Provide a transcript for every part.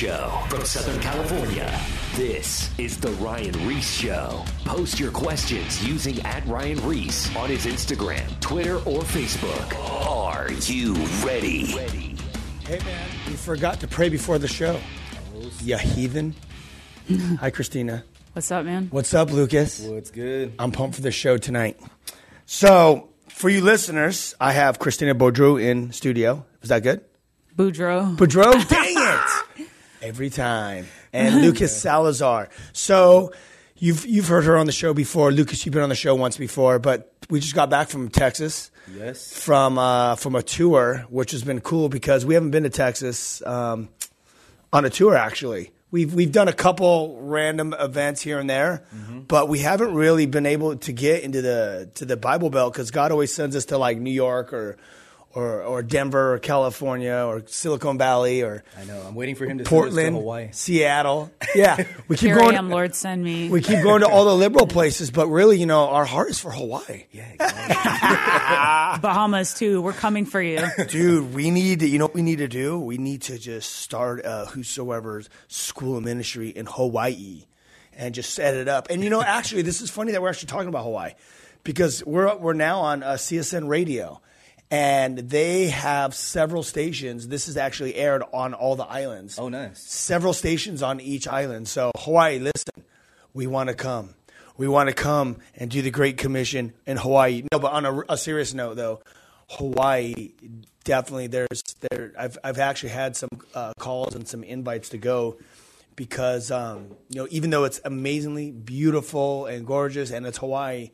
The Ryan Reese Show from Southern California. This is The Ryan Reese Show. Post your questions using at Ryan Reese on his Instagram, Twitter, or Facebook. Are you ready? Hey man, you forgot to pray before the show. You heathen. Hi, Christina. What's up, man? What's up, Lucas? What's good? I'm pumped for the show tonight. So, for you listeners, I have Christina Boudreau in studio. Is that good? Boudreaux. Boudreau, dang it! Every time. And Lucas Salazar. So, you've you've heard her on the show before. Lucas, you've been on the show once before, but we just got back from Texas. Yes. From uh, from a tour, which has been cool because we haven't been to Texas um, on a tour actually. We've we've done a couple random events here and there, but we haven't really been able to get into the to the Bible Belt because God always sends us to like New York or or or Denver or California or Silicon Valley or I know. I'm waiting for him to send us Portland, to Hawaii. Seattle. Yeah, we keep Here going. I am, Lord, send me. We keep going to all the liberal places, but really, you know, our heart is for Hawaii. Yeah, exactly. Bahamas too. We're coming for you. Dude, we need to, you know what we need to do? We need to just start a whosoever's school of ministry in Hawaii and just set it up. And you know, actually, this is funny that we're actually talking about Hawaii because we're, we're now on uh, CSN radio and they have several stations. This is actually aired on all the islands. oh, nice. several stations on each island. So Hawaii, listen, we want to come. We want to come and do the Great Commission in Hawaii. No, but on a, a serious note, though, Hawaii definitely. There's there. I've I've actually had some uh, calls and some invites to go because um, you know even though it's amazingly beautiful and gorgeous and it's Hawaii,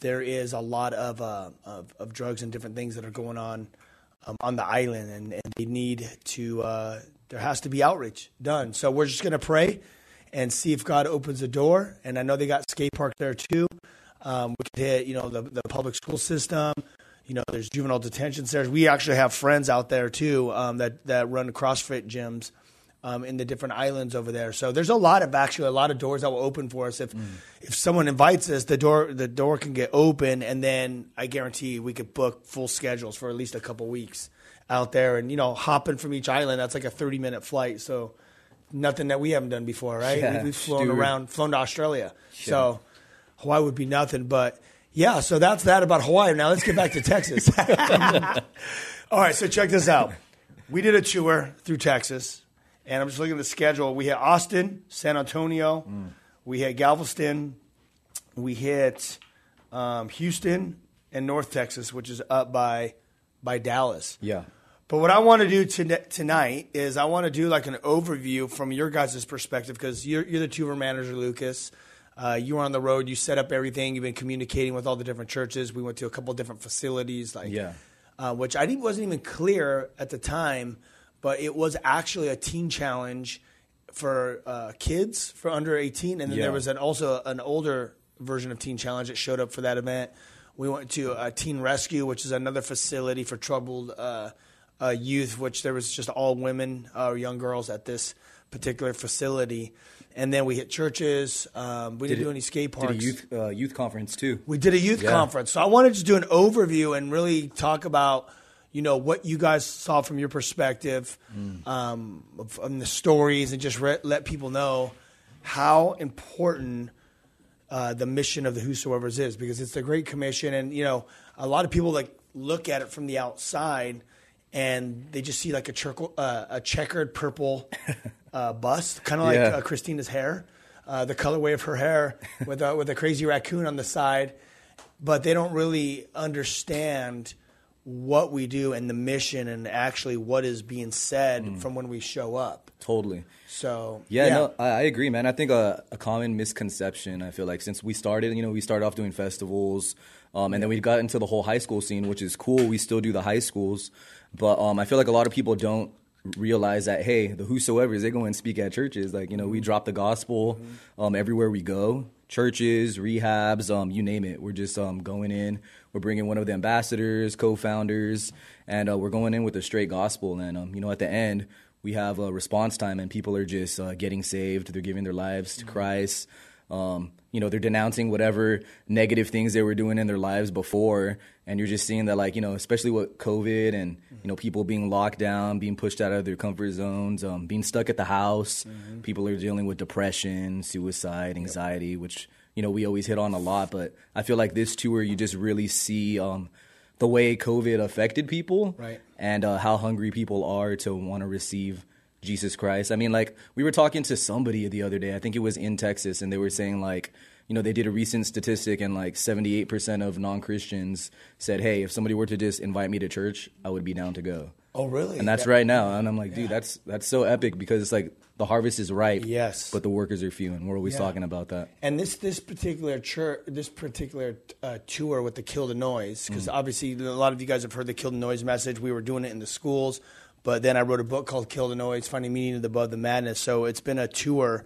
there is a lot of uh, of, of drugs and different things that are going on um, on the island, and, and they need to. Uh, there has to be outreach done. So we're just going to pray and see if God opens the door. And I know they got skate park there too. Um, we could hit, you know, the, the public school system. You know, there's juvenile detention centers. We actually have friends out there too um, that that run CrossFit gyms um, in the different islands over there. So there's a lot of actually a lot of doors that will open for us if if someone invites us. The door the door can get open, and then I guarantee we could book full schedules for at least a couple weeks out there. And you know, hopping from each island, that's like a 30 minute flight. So nothing that we haven't done before, right? Yeah, we, we've flown dude. around, flown to Australia. So Hawaii would be nothing, but yeah. So that's that about Hawaii. Now let's get back to Texas. All right, so check this out. We did a tour through Texas, and I'm just looking at the schedule. We hit Austin, San Antonio, we hit Galveston, we hit um, Houston, and North Texas, which is up by by Dallas. Yeah. But what I want to do to, tonight is I want to do like an overview from your guys' perspective because you're, you're the tour manager, Lucas. Uh, you were on the road. You set up everything. You've been communicating with all the different churches. We went to a couple different facilities, like Yeah. uh, which I didn't, wasn't even clear at the time, but it was actually a teen challenge for uh, kids for under 18, and then Yeah. there was an, also an older version of Teen Challenge that showed up for that event. We went to uh, Teen Rescue, which is another facility for troubled uh, uh, youth, which there was just all women or young girls at this particular facility. And then we hit churches. Um, we didn't Did do any skate Did parks. a youth uh, youth conference too. We did a youth Yeah. conference. So I wanted to do an overview and really talk about, you know, what you guys saw from your perspective, um, of, of the stories, and just re- let people know how important uh, the mission of the Whosoever's is because it's the Great Commission, and you know, a lot of people like look at it from the outside and they just see like a, uh, a checkered purple uh, bust, kind of like Yeah. uh, Christina's hair, uh, the colorway of her hair with a, with a crazy raccoon on the side, but they don't really understand what we do and the mission and actually what is being said from when we show up. Totally. So Yeah, no, I, I agree, man. I think a, a common misconception. I feel like since we started, you know, we started off doing festivals, um, and then we got into the whole high school scene, which is cool. We still do the high schools, but um, I feel like a lot of people don't realize that hey, the whosoever's they go and speak at churches. Like you know, we drop the gospel um, everywhere we go. Churches, rehabs, um, you name it. We're just um, going in. We're bringing one of the ambassadors, co-founders, and uh, we're going in with a straight gospel. And um, you know, at the end, we have a response time, and people are just uh, getting saved. They're giving their lives to Christ. Um, you know they're denouncing whatever negative things they were doing in their lives before and you're just seeing that like you know especially with covid and you know people being locked down being pushed out of their comfort zones um, being stuck at the house people are dealing with depression suicide anxiety which you know we always hit on a lot but i feel like this tour you just really see um, the way covid affected people Right. and uh, how hungry people are to want to receive Jesus Christ. I mean, like we were talking to somebody the other day. I think it was in Texas, and they were saying like, you know, they did a recent statistic, and like seventy-eight percent of non-Christians said, "Hey, if somebody were to just invite me to church, I would be down to go." Oh, really? And that's That- right now, and I'm like, dude, that's that's so epic because it's like the harvest is ripe, Yes. but the workers are few, and we're always Yeah. talking about that. And this this particular church, this particular uh, tour with the Kill the Noise, because Mm. obviously a lot of you guys have heard the Kill the Noise message. We were doing it in the schools, but then I wrote a book called Kill the Noise: Finding Meaning Above the Madness. So it's been a tour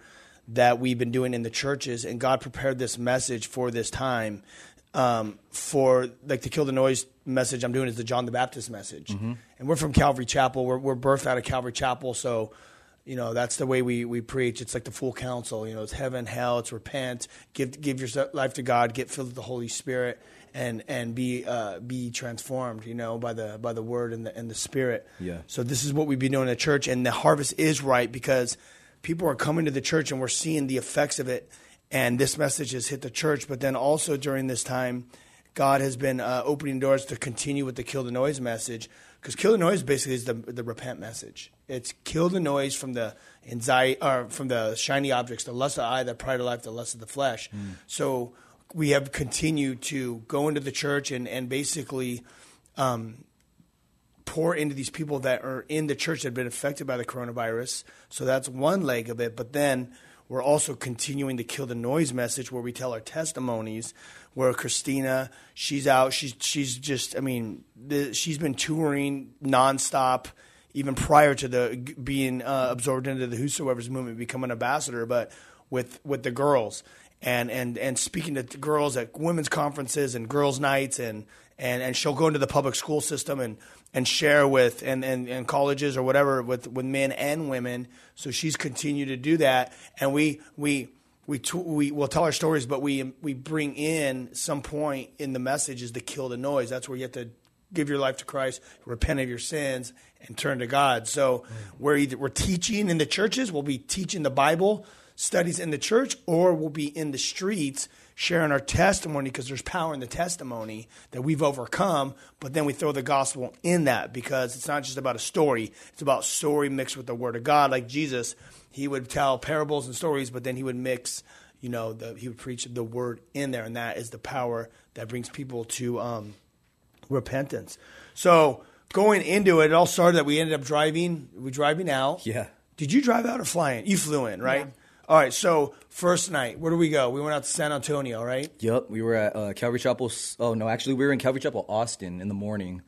that we've been doing in the churches, and God prepared this message for this time. Um, for like the Kill the Noise message, I'm doing is the John the Baptist message, Mm-hmm. and we're from Calvary Chapel. We're, we're birthed out of Calvary Chapel, so you know that's the way we, we preach it's like the full counsel you know it's heaven hell it's repent give give your life to god get filled with the holy spirit and and be uh, be transformed you know by the by the word and the and the spirit Yeah. so this is what we've been doing in the church and the harvest is right because people are coming to the church and we're seeing the effects of it and this message has hit the church but then also during this time God has been uh, opening doors to continue with the kill the noise message because kill the noise basically is the the repent message. It's kill the noise from the anxiety or from the shiny objects, the lust of the eye, the pride of life, the lust of the flesh. So we have continued to go into the church and and basically um, pour into these people that are in the church that have been affected by the coronavirus. So that's one leg of it. But then we're also continuing to kill the noise message where we tell our testimonies. Where Christina, she's out, she's she's just, I mean, the, she's been touring nonstop, even prior to the being uh, absorbed into the Whosoever's movement, become an ambassador. But with with the girls and and and speaking to girls at women's conferences and girls' nights and and and she'll go into the public school system and and share with and and, and colleges or whatever with with men and women. So she's continued to do that, and we we. We, t- we will tell our stories, but we we bring in some point in the message is to kill the noise. That's where you have to give your life to Christ, repent of your sins, and turn to God. So we're either we're teaching in the churches, we'll be teaching the Bible studies in the church, or we'll be in the streets sharing our testimony because there's power in the testimony that we've overcome. But then we throw the gospel in that because it's not just about a story; it's about story mixed with the Word of God. Like Jesus, he would tell parables and stories, but then he would mix. You know, the, he would preach the word in there, and that is the power that brings people to um, repentance. So going into it, it all started that we ended up driving. We driving out. Yeah. Did you drive out or fly in? You flew in, right? All right. So first night, where do we go? We went out to San Antonio, right? Yep, we were at uh, Calvary Chapel. Oh no, actually, we were in Calvary Chapel, Austin, in the morning.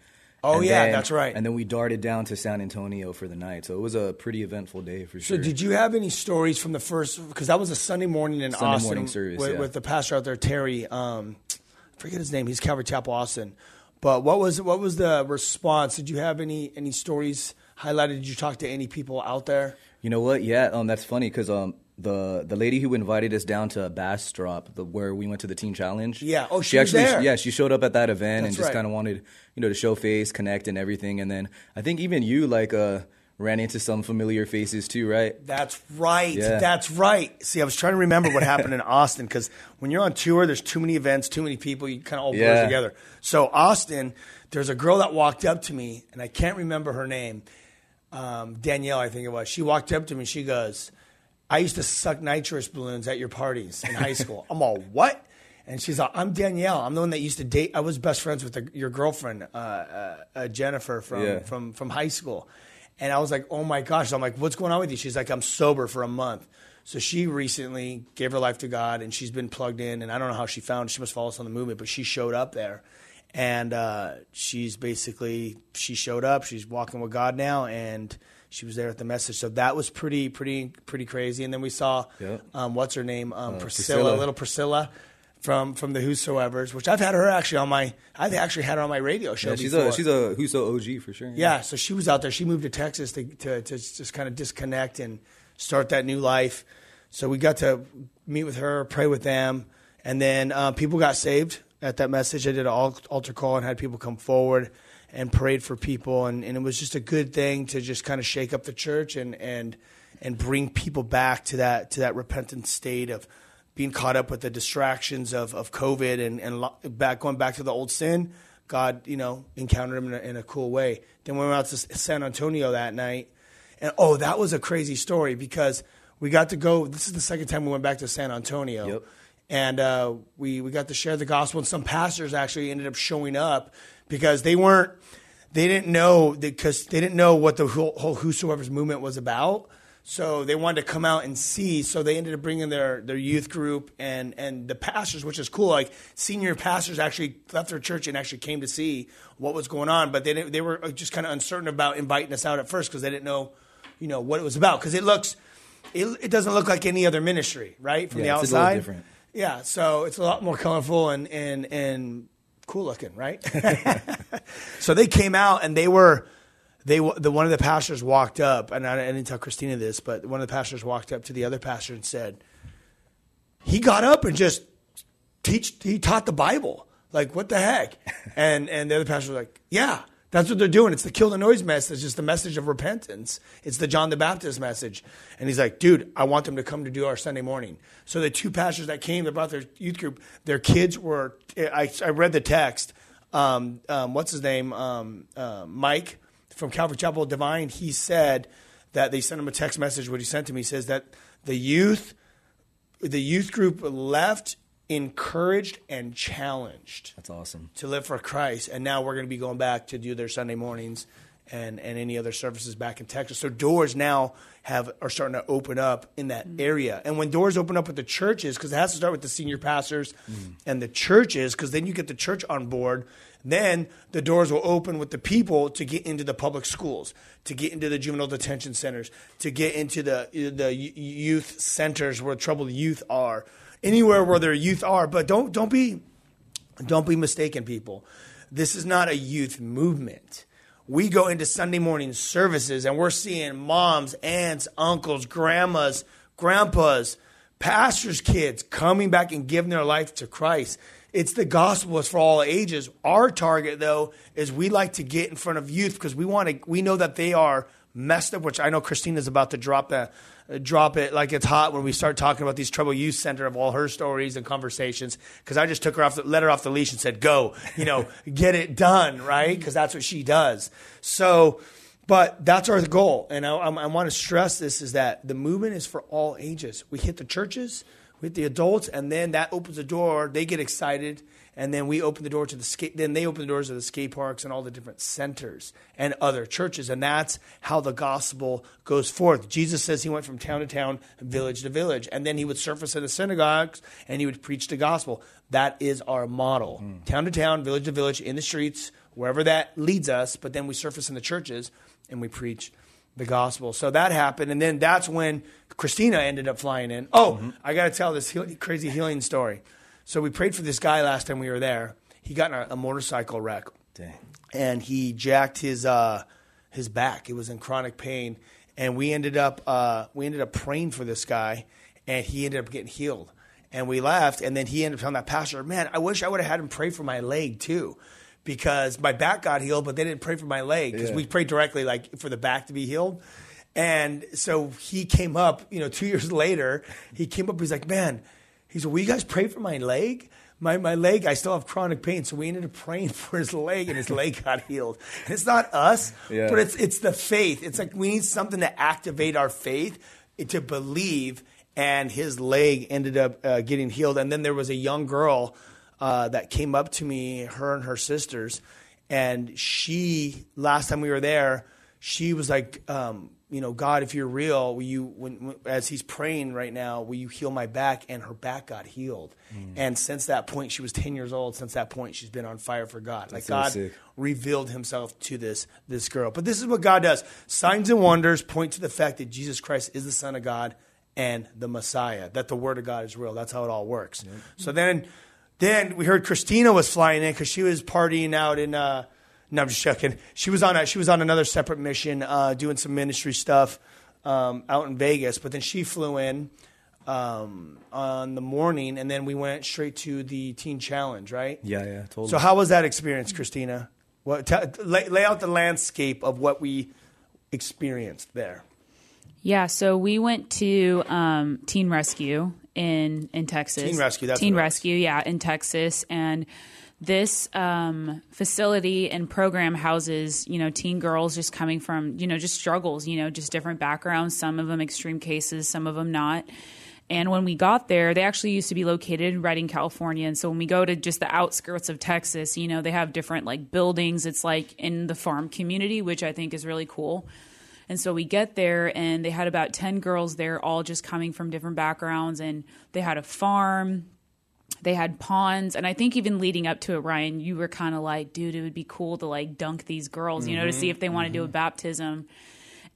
Oh, And yeah, then- that's right. And then we darted down to San Antonio for the night. So it was a pretty eventful day for sure. So did you have any stories from the first? Because that was a Sunday morning in Sunday Austin morning service, with, yeah. with the pastor out there, Terry. Um, I forget his name. He's Calvary Chapel, Austin. But what was what was the response? Did you have any any stories highlighted? Did you talk to any people out there? You know what? Yeah, um, that's funny because um, the the lady who invited us down to Bastrop, the where we went to the Teen Challenge. Yeah. Oh, she was actually, there. Yeah, she showed up at that event That's and just right. kind of wanted, you know, to show face, connect, and everything. And then I think even you like uh ran into some familiar faces too, right? That's right. Yeah. That's right. See, I was trying to remember what happened in Austin because when you're on tour, there's too many events, too many people. You kind of all blur Yeah. together. So Austin, there's a girl that walked up to me, and I can't remember her name. Um, Danielle, I think it was. She walked up to me. And she goes, "I used to suck nitrous balloons at your parties in high school." I'm all what? And she's like, "I'm Danielle. I'm the one that used to date. I was best friends with the, your girlfriend, uh, uh, uh, Jennifer from Yeah. from from high school." And I was like, "Oh my gosh!" I'm like, "What's going on with you?" She's like, "I'm sober for a month." So she recently gave her life to God, and she's been plugged in. And I don't know how she found. She must follow us on the movement, but she showed up there, and uh, she's basically she showed up. She's walking with God now, and she was there at the message. So that was pretty, pretty, pretty crazy. And then we saw Yeah. um, what's her name, um, Priscilla, Priscilla. little Priscilla. From, from the Whosoever's, which I've had her actually on my, I've actually had her on my radio show. Yeah, she's before. a she's a Huso OG for sure. Yeah, so she was out there. She moved to Texas to, to, to just kind of disconnect and start that new life. so we got to meet with her, pray with them, and then uh, people got saved at that message. I did an altar call and had people come forward and prayed for people, and, and it was just a good thing to just kind of shake up the church and and and bring people back to that to that repentant state of being caught up with the distractions of, of COVID and, and lo- back going back to the old sin. God, you know, encountered him in a, in a cool way. Then we went out to San Antonio that night, and oh, that was a crazy story because we got to go. This is the second time we went back to San Antonio. Yep. And uh, we, we got to share the gospel, and some pastors actually ended up showing up because they weren't, they didn't know, because they didn't know what the whole, whole Whosoever's movement was about. So they wanted to come out and see. So they ended up bringing their, their youth group and, and the pastors, which is cool. Like senior pastors actually left their church and actually came to see what was going on. But they, didn't, they were uh, just kind of uncertain about inviting us out at first because they didn't know, you know, what it was about. Because it looks, it, it doesn't look like any other ministry, right? From Yeah, the it's a little outside. different. Yeah, so it's a lot more colorful and and and cool looking, right? so they came out and they were they the one of the pastors walked up and I, I didn't tell Christina this, but one of the pastors walked up to the other pastor and said he got up and just teach he taught the Bible. Like what the heck? And and the other pastor was like, yeah. That's what they're doing. It's the kill the noise message. It's the message of repentance. It's the John the Baptist message. And he's like, dude, I want them to come to do our Sunday morning. So the two pastors that came, that brought their youth group, their kids were, I, I read the text. Um, um, what's his name? Um, uh, Mike from Calvary Chapel Divine. He said that they sent him a text message. What he sent to me says that the youth, the youth group left encouraged and challenged That's awesome. to live for Christ. And now we're going to be going back to do their Sunday mornings and, and any other services back in Texas. So doors now have are starting to open up in that mm-hmm. area. And when doors open up with the churches, because it has to start with the senior pastors mm. and the churches, because then you get the church on board. Then the doors will open with the people to get into the public schools, to get into the juvenile detention centers, to get into the the youth centers where troubled youth are, anywhere where their youth are. But don't don't be don't be mistaken, people. This is not a youth movement. We go into Sunday morning services and we're seeing moms, aunts, uncles, grandmas, grandpas, pastors' kids coming back and giving their life to Christ. It's the gospel is for all ages. Our target, though, is we like to get in front of youth because we want to. We know that they are messed up. Which I know Christina's about to drop that drop it like it's hot when we start talking about these trouble youth center of all her stories and conversations because i just took her off the, let her off the leash and said go you know get it done right? Because that's what she does. So but that's our goal. And i, I want to stress this is that the movement is for all ages. We hit the churches we hit the adults and then that opens the door. They get excited and then we open the door to the skate. Then they open the doors of the skate parks and all the different centers and other churches, and that's how the gospel goes forth. Jesus says he went from town to town, village to village, and then he would surface in the synagogues and he would preach the gospel. That is our model: hmm. town to town, village to village, in the streets, wherever that leads us. But then we surface in the churches and we preach the gospel. So that happened, and then that's when Christina ended up flying in. Oh, mm-hmm. I got to tell this heal- crazy healing story. So we prayed for this guy last time we were there. He got in a, a motorcycle wreck, Dang. and he jacked his uh, his back. It was in chronic pain, and we ended up uh, we ended up praying for this guy, and he ended up getting healed. And we left, and then he ended up telling that pastor, "Man, I wish I would have had him pray for my leg too." Because my back got healed, but they didn't pray for my leg because Yeah. we prayed directly, like for the back to be healed. And so he came up, you know, two years later, he came up, he's like, man, he said, will you guys pray for my leg? My, my leg, I still have chronic pain. So we ended up praying for his leg and his leg got healed. And it's not us, Yeah. but it's, it's the faith. It's like we need something to activate our faith to believe. And his leg ended up uh, getting healed. And then there was a young girl uh, that came up to me, her and her sisters. And she, last time we were there, she was like, um, you know, God, if you're real, will you, when, as he's praying right now, will you heal my back? And her back got healed. And since that point, she was 10 years old. Since that point, she's been on fire for God. Like so God sick. revealed himself to this, this girl. But this is what God does. Signs and wonders point to the fact that Jesus Christ is the son of God and the Messiah, that the word of God is real. That's how it all works. So then, then we heard Christina was flying in because she was partying out in, uh, no, I'm just checking. She was on a, she was on another separate mission, uh, doing some ministry stuff um, out in Vegas. But then she flew in um, on the morning, and then we went straight to the teen challenge, right? Yeah, yeah, totally. So how was that experience, Christina? What t- lay, lay out the landscape of what we experienced there. Yeah, so we went to um, Teen Rescue in in Texas. Teen Rescue, that's Teen what. Rescue, yeah, in Texas, and this um, facility and program houses, you know, teen girls just coming from, you know, just struggles, you know, just different backgrounds. Some of them extreme cases, some of them not. And when we got there, they actually used to be located in Redding, California. And so when we go to just the outskirts of Texas, you know, they have different like buildings. It's like in the farm community, which I think is really cool. And so we get there, and they had about 10 girls there, all just coming from different backgrounds. And they had a farm, they had pawns, And I think even leading up to it, Ryan, you were kind of like, dude, it would be cool to like dunk these girls, you know, to see mm-hmm. if they want to do a mm-hmm. baptism.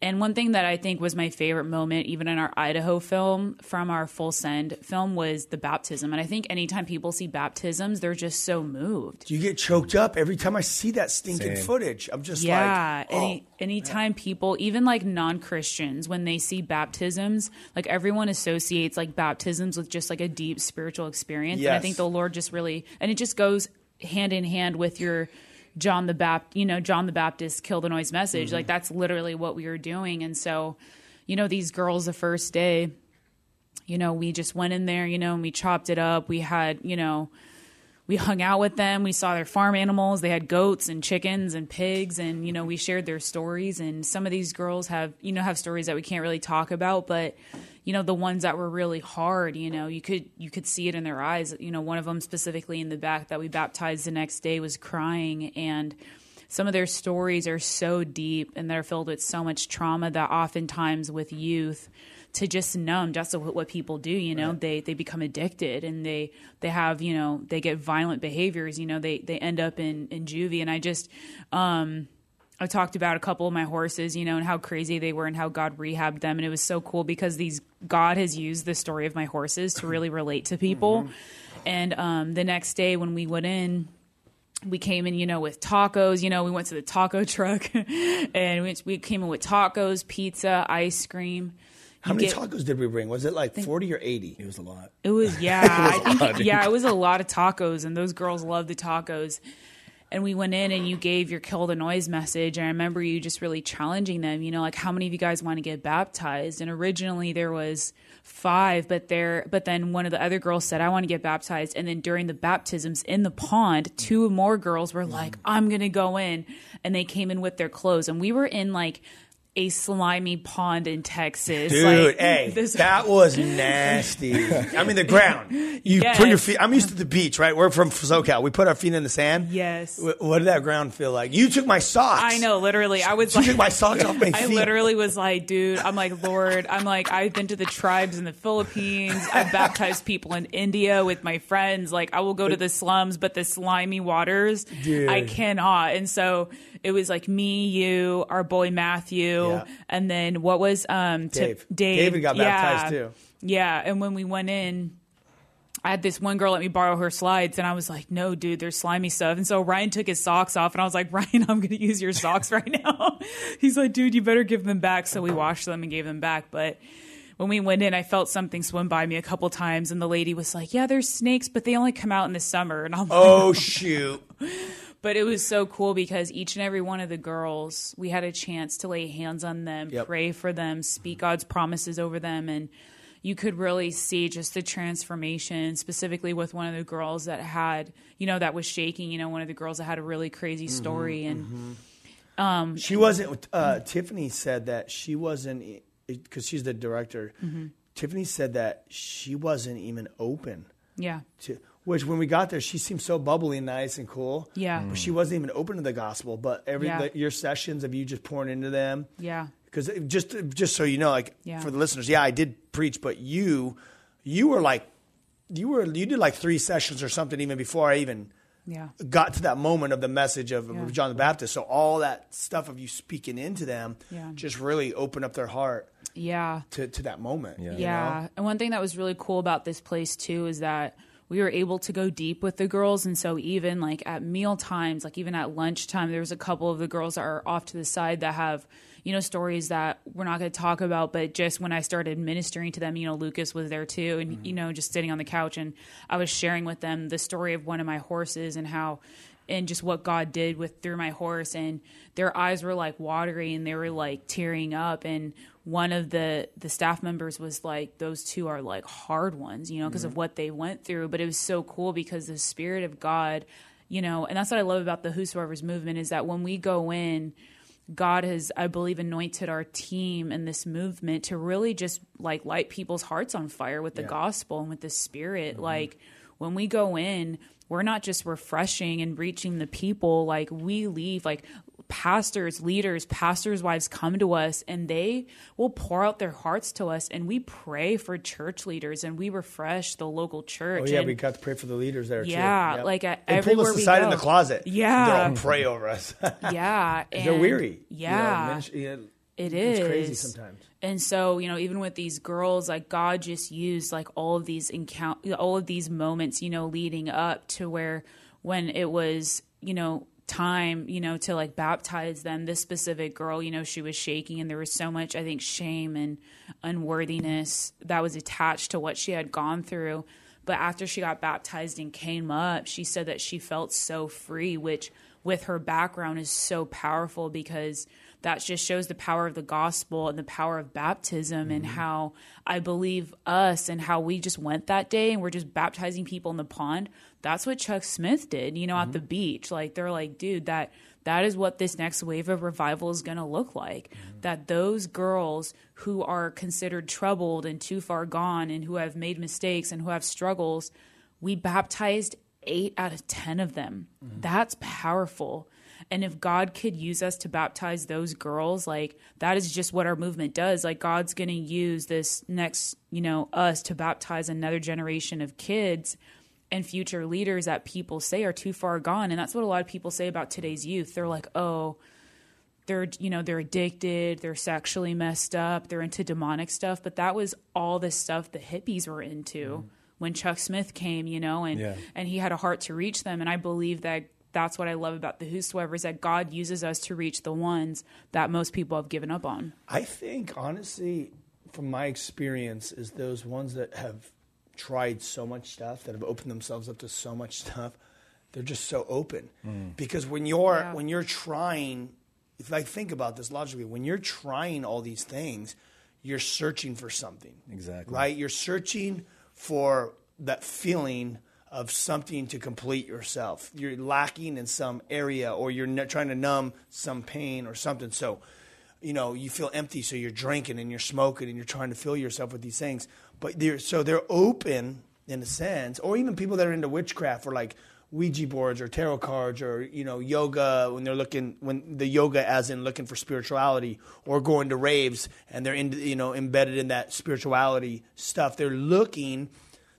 And one thing that I think was my favorite moment, even in our Idaho film from our Full Send film, was the baptism. And I think anytime people see baptisms, they're just so moved. You get choked up every time I see that stinking Same. footage. I'm just Yeah, like, oh. any anytime people, even like non Christians, when they see baptisms, like everyone associates like baptisms with just like a deep spiritual experience. And I think the Lord just really, and it just goes hand in hand with your John the Baptist, you know, John the Baptist kill the noise message. Mm-hmm. Like that's literally what we were doing. And so, you know, these girls the first day, you know, we just went in there, you know, and we chopped it up. We had, you know, we hung out with them. We saw their farm animals. They had goats and chickens and pigs, and you know, we shared their stories. And some of these girls have, you know, have stories that we can't really talk about, but you know, the ones that were really hard, you know, you could you could see it in their eyes. You know, one of them specifically in the back that we baptized the next day was crying, and some of their stories are so deep and they're filled with so much trauma that oftentimes with youth to just numb that's what, what people do you know they they become addicted and they they have you know they get violent behaviors. You know they they end up in in juvie. And i just um I talked about a couple of my horses, you know, and how crazy they were and how God rehabbed them. And it was so cool because these God has used the story of my horses to really relate to people. And um, the next day when we went in, we came in, you know, with tacos. You know, we went to the taco truck, and we, we came in with tacos, pizza, ice cream. How You many get- tacos did we bring? Was it like 40 or 80? it was a lot. It was yeah, I think yeah, it was a lot of tacos, and those girls loved the tacos. And we went in, and you gave your kill the noise message. And I remember you just really challenging them. You know, like how many of you guys want to get baptized? And originally there was five, but there, but then one of the other girls said, "I want to get baptized." And then during the baptisms in the pond, two more girls were like, mm. "I'm gonna go in," and they came in with their clothes, and we were in like. A slimy pond in Texas, Dude, Like, hey, that was nasty. I mean, the ground. You put your feet. I'm used to the beach, right? We're from SoCal. We put our feet in the sand. Yes. What did that ground feel like? You took my socks. I know, literally. I was You like, took my socks off my I feet. literally was like, dude, I'm like, Lord, I'm like, I've been to the tribes in the Philippines. I've baptized people in India with my friends. Like, I will go to the slums, but the slimy waters, Dude. I cannot. And so it was like me, you, our boy Matthew, Yeah. And then what was um Dave. Dave. David got baptized, Yeah. too. Yeah, and when we went in. I had this one girl let me borrow her slides, and I was like, "No, dude, there's slimy stuff." And so Ryan took his socks off, and I was like, "Ryan, I'm going to use your socks right now." He's like, "Dude, you better give them back." So we washed them and gave them back. But when we went in, I felt something swim by me a couple times, and the lady was like, "Yeah, there's snakes, but they only come out in the summer." And I'm like, Oh shoot! But it was so cool because each and every one of the girls, we had a chance to lay hands on them, Yep. pray for them, speak God's promises over them, and you could really see just the transformation, specifically with one of the girls that had, you know, that was shaking. You know, one of the girls that had a really crazy Mm-hmm, story, and She wasn't. Uh, Tiffany said that she wasn't because she's the director. Mm-hmm. Tiffany said that she wasn't even open yeah, to. Which when we got there, she seemed so bubbly and nice and cool. Yeah. Mm. but she wasn't even open to the gospel. But every Yeah. the, your sessions of you just pouring into them. yeah, because just just so you know, like Yeah. for the listeners, yeah, I did preach, but you you were like you were you did like three sessions or something even before I even yeah, got to that moment of the message of, of Yeah. John the Baptist. So all that stuff of you speaking into them Yeah. just really opened up their heart yeah. to, to that moment. Yeah. you Yeah. know? And one thing that was really cool about this place too is that we were able to go deep with the girls. And so even like at meal times, like even at lunchtime, there was a couple of the girls that are off to the side that have, you know, stories that we're not going to talk about. But just when I started ministering to them, you know, Lucas was there too. And, you mm-hmm. know, just sitting on the couch and I was sharing with them the story of one of my horses and how, and just what God did with through my horse and their eyes were like watery and they were like tearing up and one of the the staff members was like those two are like hard ones you know because of mm-hmm. what they went through but it was so cool because the spirit of God you know and that's what I love about the whosoever's movement is that when we go in God has, I believe, anointed our team and this movement to really just like light people's hearts on fire with the gospel and with the spirit. Mm-hmm. Like when we go in, we're not just refreshing and reaching the people. Like we leave, like pastors, leaders, pastors' wives come to us and they will pour out their hearts to us and we pray for church leaders and we refresh the local church. Oh yeah, and we got to pray for the leaders there too. Yeah, Yep. like, at they pull everywhere us we aside in the closet. Yeah. they'll pray over us. yeah, They're and- weary. you know, Yeah, yeah, it It's crazy sometimes. And so, you know, even with these girls, like God just used like all of these encounter, all of these moments, you know, leading up to where when it was, you know, time, you know, to like baptize them, this specific girl, you know, she was shaking and there was so much, I think, shame and unworthiness that was attached to what she had gone through. But after she got baptized and came up, she said that she felt so free, which with her background is so powerful because that just shows the power of the gospel and the power of baptism and mm-hmm. how I believe us and how we just went that day and we're just baptizing people in the pond. That's what Chuck Smith did, you know, at the mm-hmm. beach. Like they're like, dude, that that is what this next wave of revival is going to look like. Mm-hmm. That those girls who are considered troubled and too far gone and who have made mistakes and who have struggles, we baptized 8 out of 10 of them. That's powerful. And if God could use us to baptize those girls, like that is just what our movement does. Like God's going to use this next, you know, us to baptize another generation of kids and future leaders that people say are too far gone. And that's what a lot of people say about today's youth. They're like, oh, they're you know they're addicted they're sexually messed up they're into demonic stuff but that was all the stuff the hippies were into mm. when chuck smith came you know and Yeah. and he had a heart to reach them and i believe that that's what i love about the whosoever is that god uses us to reach the ones that most people have given up on I think honestly, from my experience, is those ones that have tried so much stuff, that have opened themselves up to so much stuff, they're just so open. Mm. Because when you're Yeah. when you're trying, if I think about this logically, when you're trying all these things, you're searching for something. Exactly. Right? You're searching for that feeling of something to complete yourself. You're lacking in some area, or you're trying to numb some pain or something. So, you know, you feel empty, so you're drinking and you're smoking and you're trying to fill yourself with these things. But they're so they're open in a sense, or even people that are into witchcraft or like Ouija boards or tarot cards or you know yoga when they're looking when the yoga as in looking for spirituality or going to raves and they're in you know embedded in that spirituality stuff. They're looking.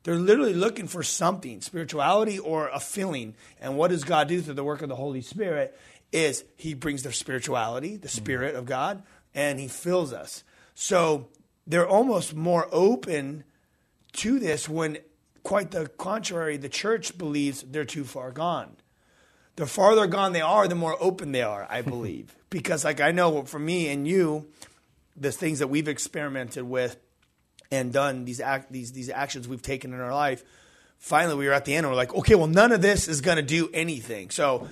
They're literally looking for something, spirituality or a feeling. And what does God do through the work of the Holy Spirit? Is He brings their spirituality, the mm-hmm. Spirit of God, and He fills us. So they're almost more open to this when, quite the contrary, the church believes they're too far gone. The farther gone they are, the more open they are, I believe. because, like, I know for me and you, the things that we've experimented with and done these act these these actions we've taken in our life. Finally, we were at the end and we're like, okay, well, none of this is going to do anything. So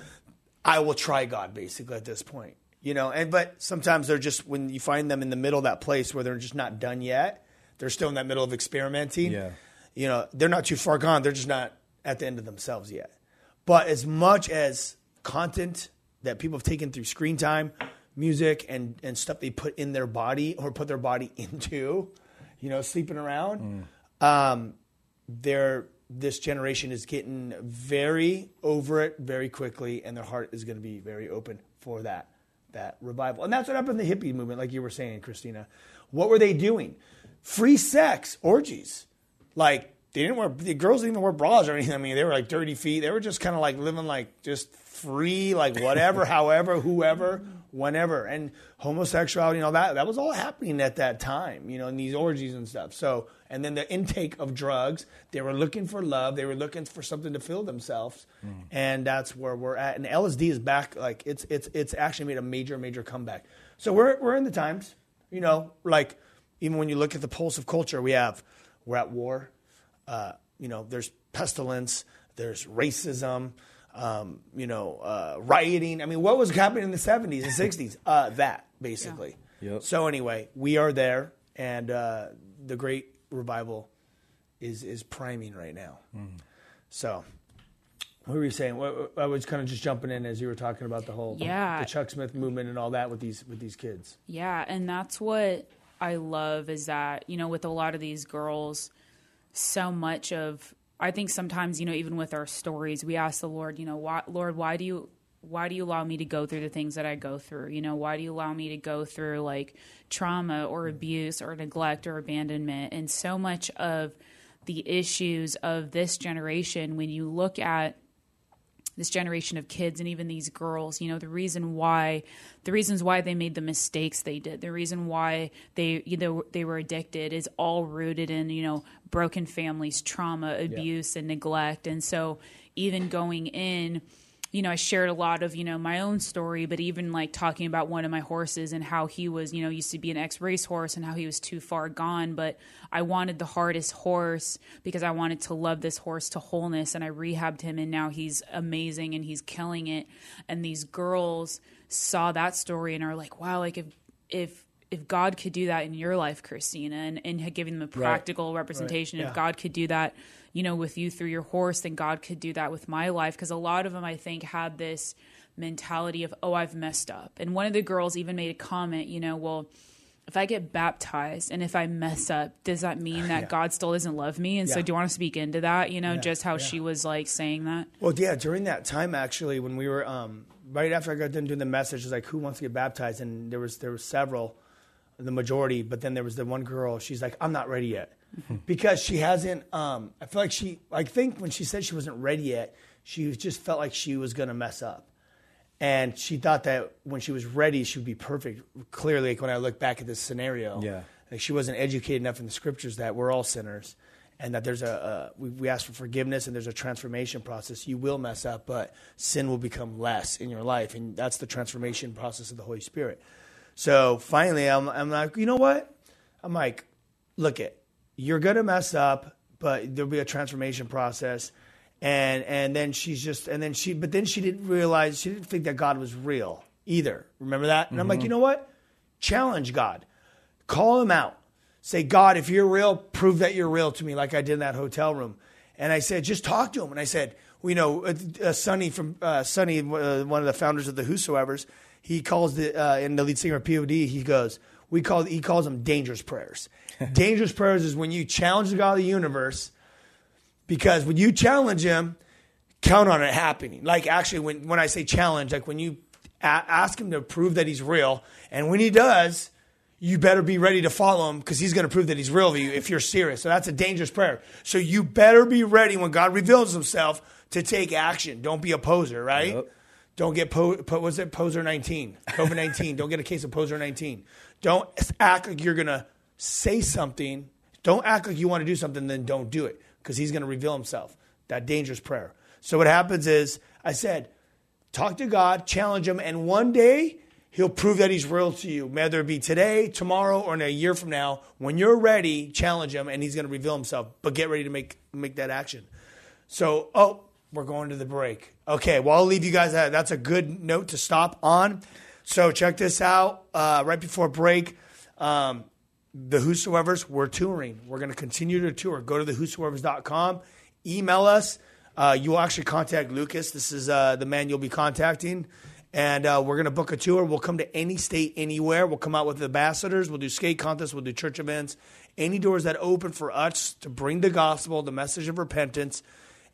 I will try God basically at this point, you know. And but sometimes they're just when you find them in the middle of that place where they're just not done yet. They're still in that middle of experimenting. Yeah. You know, they're not too far gone. They're just not at the end of themselves yet. But as much as content that people have taken through screen time, music, and, and stuff they put in their body or put their body into, you know, sleeping around, um, they're, this generation is getting very over it very quickly, and their heart is going to be very open for that that revival. And that's what happened in the hippie movement, like you were saying, Christina. What were they doing? Free sex, orgies. Like they didn't wear the girls didn't even wear bras or anything. I mean, they were like dirty feet. They were just kind of like living like just free, like whatever, however, whoever, whenever, and homosexuality, and all that that was all happening at that time, you know, in these orgies and stuff. So, and then the intake of drugs, they were looking for love, they were looking for something to fill themselves, and that's where we're at. And LSD is back, like it's it's it's actually made a major major comeback. So we're we're in the times, you know, like even when you look at the pulse of culture, we have we're at war. Uh, you know, there's pestilence, there's racism, um, you know, uh, rioting. I mean, what was happening in the 70s and 60s? Uh, that, basically. Yep. So, anyway, we are there, and uh, the great revival is, is priming right now. So, what were you saying? I was kind of just jumping in as you were talking about the whole Yeah. the Chuck Smith movement and all that with these with these kids. Yeah, and that's what I love is that, you know, with a lot of these girls, so much of I think sometimes, you know, even with our stories, we ask the Lord, you know, why Lord, why do you why do you allow me to go through the things that I go through? You know, why do you allow me to go through like trauma or mm-hmm. abuse or neglect or abandonment? And so much of the issues of this generation, when you look at this generation of kids and even these girls you know the reason why the reasons why they made the mistakes they did the reason why they you know they were addicted is all rooted in you know broken families trauma abuse and neglect. And so even going in you know, I shared a lot of, you know, my own story, but even like talking about one of my horses and how he was, you know, used to be an ex race horse and how he was too far gone. But I wanted the hardest horse because I wanted to love this horse to wholeness. And I rehabbed him and now he's amazing and he's killing it. And these girls saw that story and are like, wow, like if, if, if God could do that in your life, Christina, and, and giving them a practical representation, Yeah. if God could do that, you know, with you through your horse, then God could do that with my life. Because a lot of them, I think, had this mentality of, oh, I've messed up. And one of the girls even made a comment, you know, well, if I get baptized and if I mess up, does that mean that Yeah. God still doesn't love me? And so, do you want to speak into that? You know, Yeah, just how yeah. she was like saying that. Well, yeah, during that time, actually, when we were um, right after I got done doing the message, it was like, "Who wants to get baptized?" And there was there was several, the majority, but then there was the one girl. She's like, "I'm not ready yet," because she hasn't. Um, I feel like she. I think when she said she wasn't ready yet, she just felt like she was gonna mess up, and she thought that when she was ready, she would be perfect. Clearly, like when I look back at this scenario, Yeah. like she wasn't educated enough in the scriptures that we're all sinners and that there's a, a we, we ask for forgiveness and there's a transformation process you will mess up but sin will become less in your life and that's the transformation process of the holy spirit so finally i'm, I'm like you know what i'm like look it you're gonna mess up but there'll be a transformation process and and then she's just and then she but then she didn't realize she didn't think that god was real either remember that and i'm like you know what challenge god call him out. Say, God, if you're real, prove that you're real to me, like I did in that hotel room. And I said, just talk to him. And I said, well, you know, uh, uh, Sonny from uh, Sonny, uh, one of the founders of the Whosoevers, he calls the uh, in the lead singer of POD. He goes, we call he calls them dangerous prayers. dangerous prayers is when you challenge the God of the universe, because when you challenge him, count on it happening. Like actually, when when I say challenge, like when you a- ask him to prove that he's real, and when he does, you better be ready to follow him because he's going to prove that he's real to you if you're serious. So that's a dangerous prayer. So you better be ready when God reveals himself to take action. Don't be a poser, right? Yep. Don't get po- po- what's it poser 19 COVID 19. Don't get a case of poser 19. Don't act like you're going to say something. Don't act like you want to do something, then don't do it because he's going to reveal himself. That dangerous prayer. So what happens is I said, talk to God, challenge him, and one day he'll prove that he's real to you, whether it be today, tomorrow, or in a year from now. When you're ready, challenge him, and he's going to reveal himself. But get ready to make make that action. So, oh, we're going to the break. Okay, well, I'll leave you guys that. That's a good note to stop on. So, check this out. Uh, right before break, um, the Whosoevers, we're touring. We're going to continue to tour. Go to the whosoever's.com, email us. Uh, you will actually contact Lucas. This is uh, the man you'll be contacting. And uh, we're going to book a tour. We'll come to any state, anywhere. We'll come out with ambassadors. We'll do skate contests. We'll do church events. Any doors that open for us to bring the gospel, the message of repentance.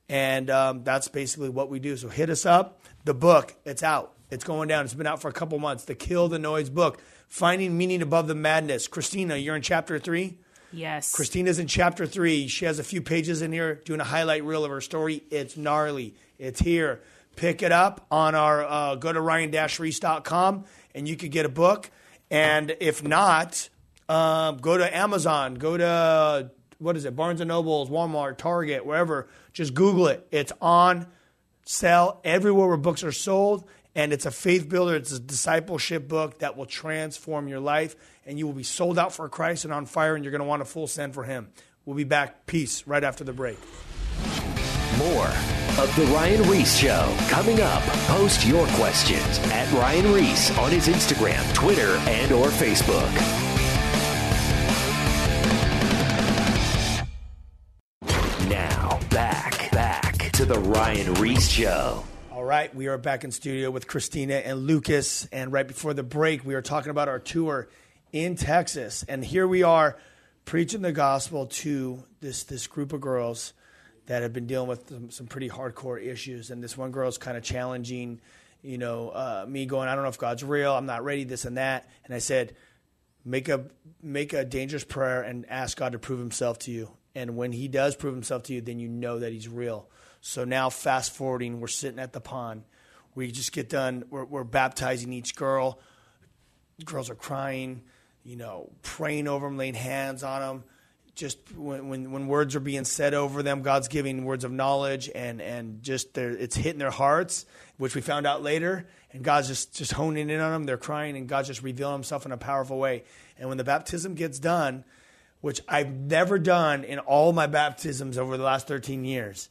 And um, that's basically what we do. So hit us up. The book, it's out. It's going down. It's been out for a couple months. The Kill the Noise book, Finding Meaning Above the Madness. Christina, you're in chapter three. Yes. Christina's in chapter three. She has a few pages in here doing a highlight reel of her story. It's gnarly. It's here. Pick it up on our, uh, go to ryan-reese.com and you could get a book. And if not, um, go to Amazon, go to, what is it, Barnes & Nobles, Walmart, Target, wherever. Just Google it. It's on sale everywhere where books are sold. And it's a faith builder, it's a discipleship book that will transform your life. And you will be sold out for Christ and on fire, and you're going to want a full send for Him. We'll be back. Peace right after the break. More of The Ryan Ries Show coming up. Post your questions at Ryan Ries on his Instagram, Twitter, and or Facebook. Now, back, back to The Ryan Ries Show. All right, we are back in studio with Christina and Lucas. And right before the break, we were talking about our tour in Texas. And here we are preaching the gospel to this, this group of girls that have been dealing with some, some pretty hardcore issues. And this one girl is kind of challenging, you know, uh, me going, I don't know if God's real. I'm not ready, this and that. And I said, make a make a dangerous prayer and ask God to prove Himself to you. And when He does prove Himself to you, then you know that He's real. So now, fast forwarding, we're sitting at the pond. We just get done. We're, we're baptizing each girl. Girls are crying, you know, praying over them, laying hands on them. Just when, when, when words are being said over them, God's giving words of knowledge, and and just it's hitting their hearts, which we found out later. And God's just just honing in on them. They're crying, and God's just revealing Himself in a powerful way. And when the baptism gets done, which I've never done in all my baptisms over the last 13 years.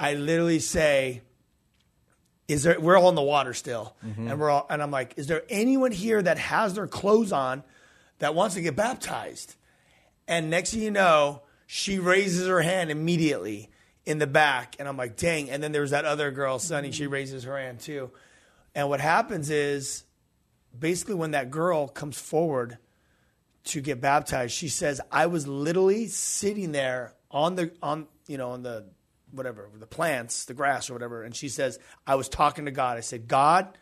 I literally say, is there we're all in the water still mm-hmm. and we're all and I'm like, is there anyone here that has their clothes on that wants to get baptized? And next thing you know, she raises her hand immediately in the back and I'm like, dang. And then there's that other girl, Sunny, she mm-hmm. raises her hand too. And what happens is basically when that girl comes forward to get baptized, she says, I was literally sitting there on the on you know on the whatever the plants, the grass or whatever, and she says, I was talking to God. I said, God,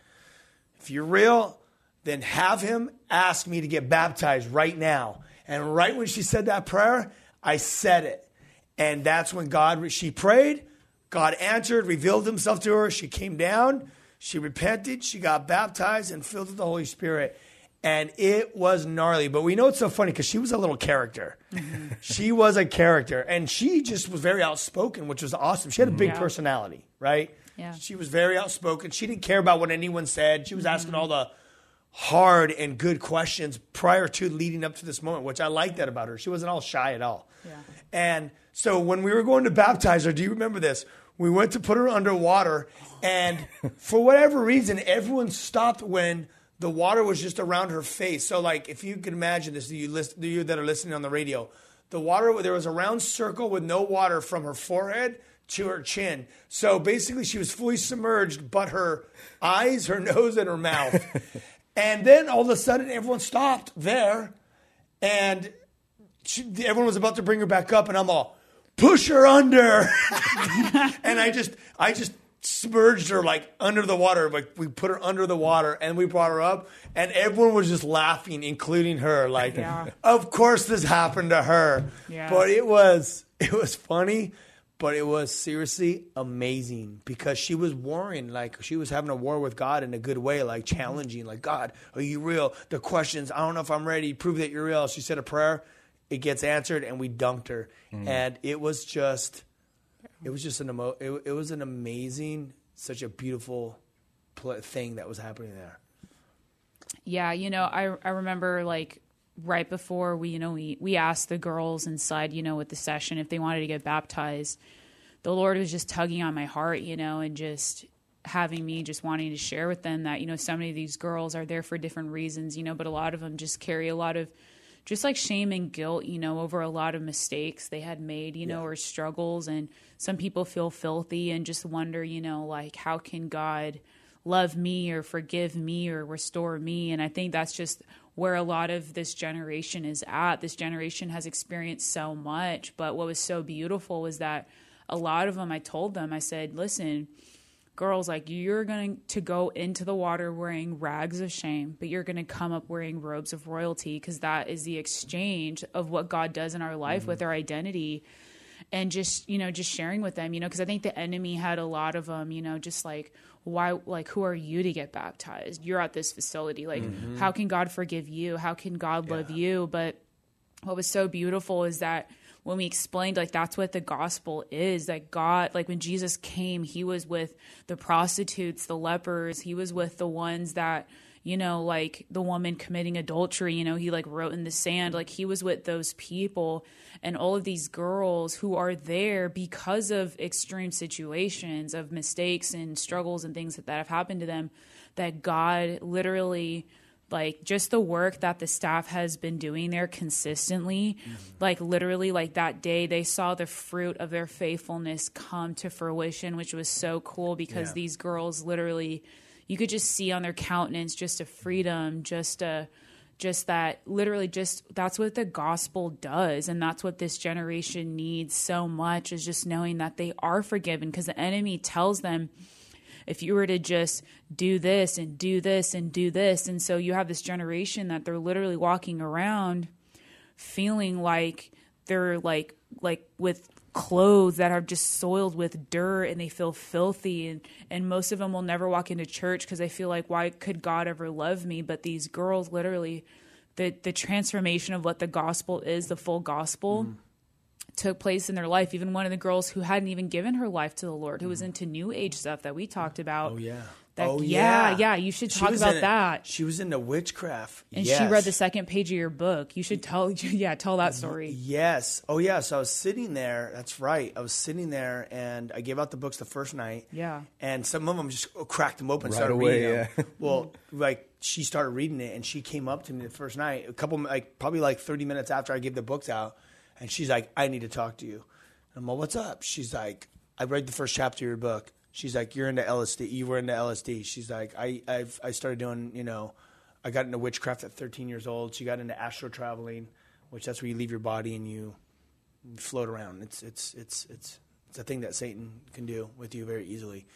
if you're real, then have him ask me to get baptized right now. And right when she said that prayer, I said it. And that's when God she prayed, God answered, revealed himself to her. She came down, she repented, she got baptized and filled with the Holy Spirit. And it was gnarly. But we know it's so funny because she was a little character. Mm-hmm. she was a character. And she just was very outspoken, which was awesome. She had a big Yeah. personality, right? Yeah. She was very outspoken. She didn't care about what anyone said. She was asking all mm-hmm. the hard and good questions prior to leading up to this moment, which I like that about her. She wasn't all shy at all. Yeah. And so when we were going to baptize her, do you remember this? We went to put her underwater, and for whatever reason, everyone stopped when the water was just around her face. So, like, if you can imagine this, you, list, you that are listening on the radio, the water, there was a round circle with no water from her forehead to her chin. So basically, she was fully submerged, but her eyes, her nose, and her mouth. and then all of a sudden, everyone stopped there, and she, everyone was about to bring her back up, and I'm all, push her under. and I just, I just submerged her like under the water. Like we put her under the water and we brought her up, and everyone was just laughing, including her. Like, Yeah. of course this happened to her. Yeah. But it was, it was funny. But it was seriously amazing because she was warring, like she was having a war with God in a good way, like challenging, like God, are you real? The questions, I don't know if I'm ready. Prove that you're real. She said a prayer, it gets answered, and we dunked her, mm. and it was just, it was just an emo- it, it was an amazing, such a beautiful pl- thing that was happening there. Yeah, you know, I I remember like right before we, you know, we we asked the girls inside, you know, with the session if they wanted to get baptized. The Lord was just tugging on my heart, you know, and just having me just wanting to share with them that, you know, so many of these girls are there for different reasons, you know, but a lot of them just carry a lot of just like shame and guilt, you know, over a lot of mistakes they had made, you know, or struggles and some people feel filthy and just wonder, you know, like how can God love me or forgive me or restore me. And I think that's just where a lot of this generation is at. This generation has experienced so much. But what was so beautiful was that a lot of them, I told them, I said, listen, girls like you're going to go into the water wearing rags of shame but you're going to come up wearing robes of royalty because that is the exchange of what god does in our life mm-hmm. with our identity and just you know just sharing with them you know because i think the enemy had a lot of them you know just like why like who are you to get baptized? You're at this facility. Like mm-hmm. how can god forgive you? How can god yeah. love you? But what was so beautiful is that when we explained like that's what the gospel is that God like when Jesus came he was with the prostitutes the lepers. He was with the ones that you know like the woman committing adultery you know he like wrote in the sand like he was with those people and all of these girls who are there because of extreme situations of mistakes and struggles and things that, that have happened to them that God literally like just the work that the staff has been doing there consistently mm-hmm. like literally like that day they saw the fruit of their faithfulness come to fruition which was so cool because yeah. these girls literally you could just see on their countenance just a freedom just a just that literally just that's what the gospel does and that's what this generation needs so much is just knowing that they are forgiven because the enemy tells them if you were to just do this and do this and do this. And so you have this generation that they're literally walking around feeling like they're like like with clothes that are just soiled with dirt and they feel filthy and and most of them will never walk into church because they feel like why could God ever love me but these girls literally the the transformation of what the gospel is the full gospel mm took place in their life. Even one of the girls who hadn't even given her life to the Lord, who was mm. into New Age stuff that we talked about. Oh yeah. That, oh yeah, yeah, yeah. You should talk about in, that. She was into witchcraft, and yes. she read the second page of your book. You should tell, yeah, tell that story. Yes. Oh yeah. So I was sitting there. That's right. I was sitting there, and I gave out the books the first night. Yeah. And some of them just cracked them open, right started away, reading yeah. them. Well, like she started reading it, and she came up to me the first night, a couple, like probably like thirty minutes after I gave the books out, and she's like, "I need to talk to you." I'm like, what's up? She's like, I read the first chapter of your book. She's like, you're into LSD. You were into LSD. She's like, I I've, I started doing, you know, I got into witchcraft at 13 years old. She got into astral traveling, which that's where you leave your body and you float around. It's it's it's it's it's a thing that Satan can do with you very easily.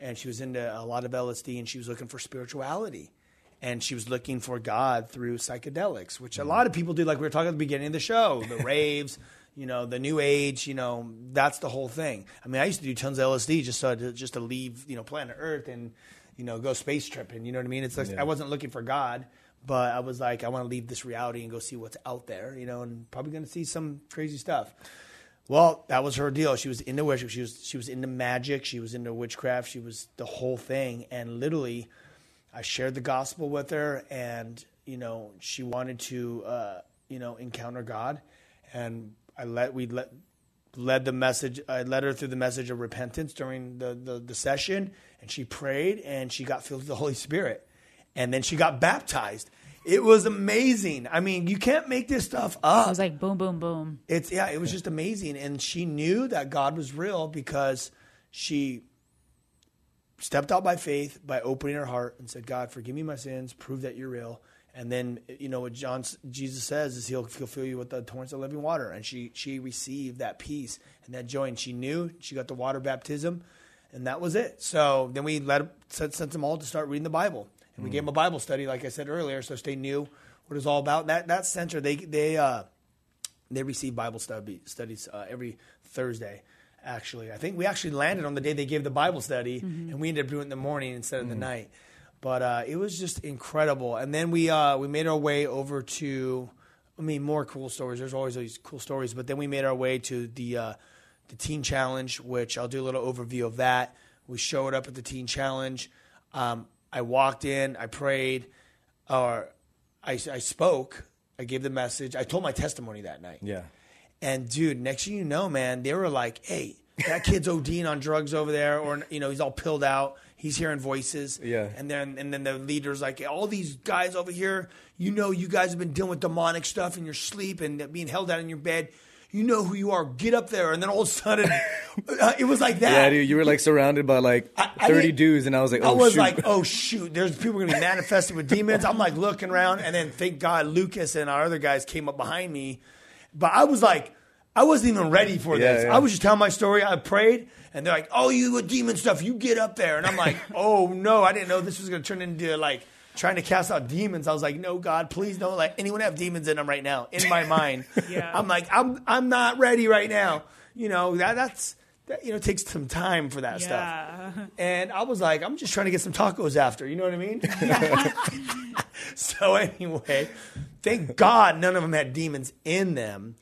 And she was into a lot of LSD, and she was looking for spirituality and she was looking for God through psychedelics, which a mm-hmm. lot of people do. Like we were talking at the beginning of the show, the raves, you know, the new age, you know, that's the whole thing. I mean, I used to do tons of LSD just so to, just to leave, you know, planet Earth and, you know, go space tripping. You know what I mean? It's like yeah. I wasn't looking for God, but I was like, I want to leave this reality and go see what's out there, you know, and probably going to see some crazy stuff. Well, that was her deal. She was into witchcraft. She was she was into magic. She was into witchcraft. She was the whole thing. And literally, I shared the gospel with her, and you know, she wanted to, uh, you know, encounter God. And I let we let led the message. I led her through the message of repentance during the, the, the session, and she prayed and she got filled with the Holy Spirit, and then she got baptized. It was amazing. I mean, you can't make this stuff up. It was like boom, boom, boom. It's yeah, it was just amazing, and she knew that God was real because she stepped out by faith by opening her heart and said, "God, forgive me my sins. Prove that you're real." And then you know what John Jesus says is he'll, he'll fill you with the torrents of living water. And she she received that peace and that joy, and she knew she got the water baptism, and that was it. So then we let sent, sent them all to start reading the Bible, and we mm. gave them a Bible study, like I said earlier, so they knew what it's all about. That that center they they uh, they receive Bible study studies uh, every Thursday. Actually, I think we actually landed on the day they gave the Bible study, mm-hmm. and we ended up doing it in the morning instead of mm-hmm. the night. But uh, it was just incredible. And then we uh, we made our way over to, I mean, more cool stories. There's always these cool stories. But then we made our way to the uh, the Teen Challenge, which I'll do a little overview of that. We showed up at the Teen Challenge. Um, I walked in, I prayed, or I, I spoke. I gave the message. I told my testimony that night. Yeah. And dude, next thing you know, man, they were like, "Hey, that kid's ODing on drugs over there, or you know, he's all pilled out." He's hearing voices. Yeah. And then and then the leader's like, all these guys over here, you know, you guys have been dealing with demonic stuff in your sleep and being held down in your bed. You know who you are. Get up there. And then all of a sudden, uh, it was like that. Yeah, dude, you were like surrounded by like I, I 30 dudes, and I was like, oh, I was shoot. like, oh, shoot. There's people going to be manifesting with demons. I'm like looking around, and then thank God Lucas and our other guys came up behind me. But I was like, I wasn't even ready for Yeah, this. yeah. I was just telling my story. I prayed, and they're like, "Oh, you with demon stuff? You get up there." And I'm like, "Oh no, I didn't know this was going to turn into like trying to cast out demons." I was like, "No, God, please don't let anyone have demons in them right now." In my mind, Yeah. I'm like, "I'm I'm not ready right now." You know that that's that you know takes some time for that stuff. And I was like, I'm just trying to get some tacos after. You know what I mean? so anyway, thank God none of them had demons in them.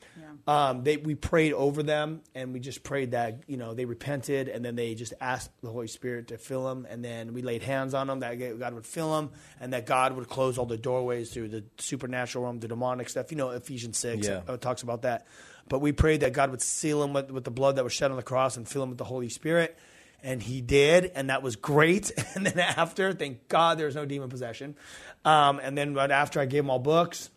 Um, they, we prayed over them, and we just prayed that you know they repented, and then they just asked the Holy Spirit to fill them, and then we laid hands on them that God would fill them, and that God would close all the doorways through the supernatural realm, the demonic stuff. You know, Ephesians six Yeah. uh, talks about that. But we prayed that God would seal them with, with the blood that was shed on the cross and fill them with the Holy Spirit. And he did, and that was great. And then after, thank God there was no demon possession. Um, and then right after, I gave them all books,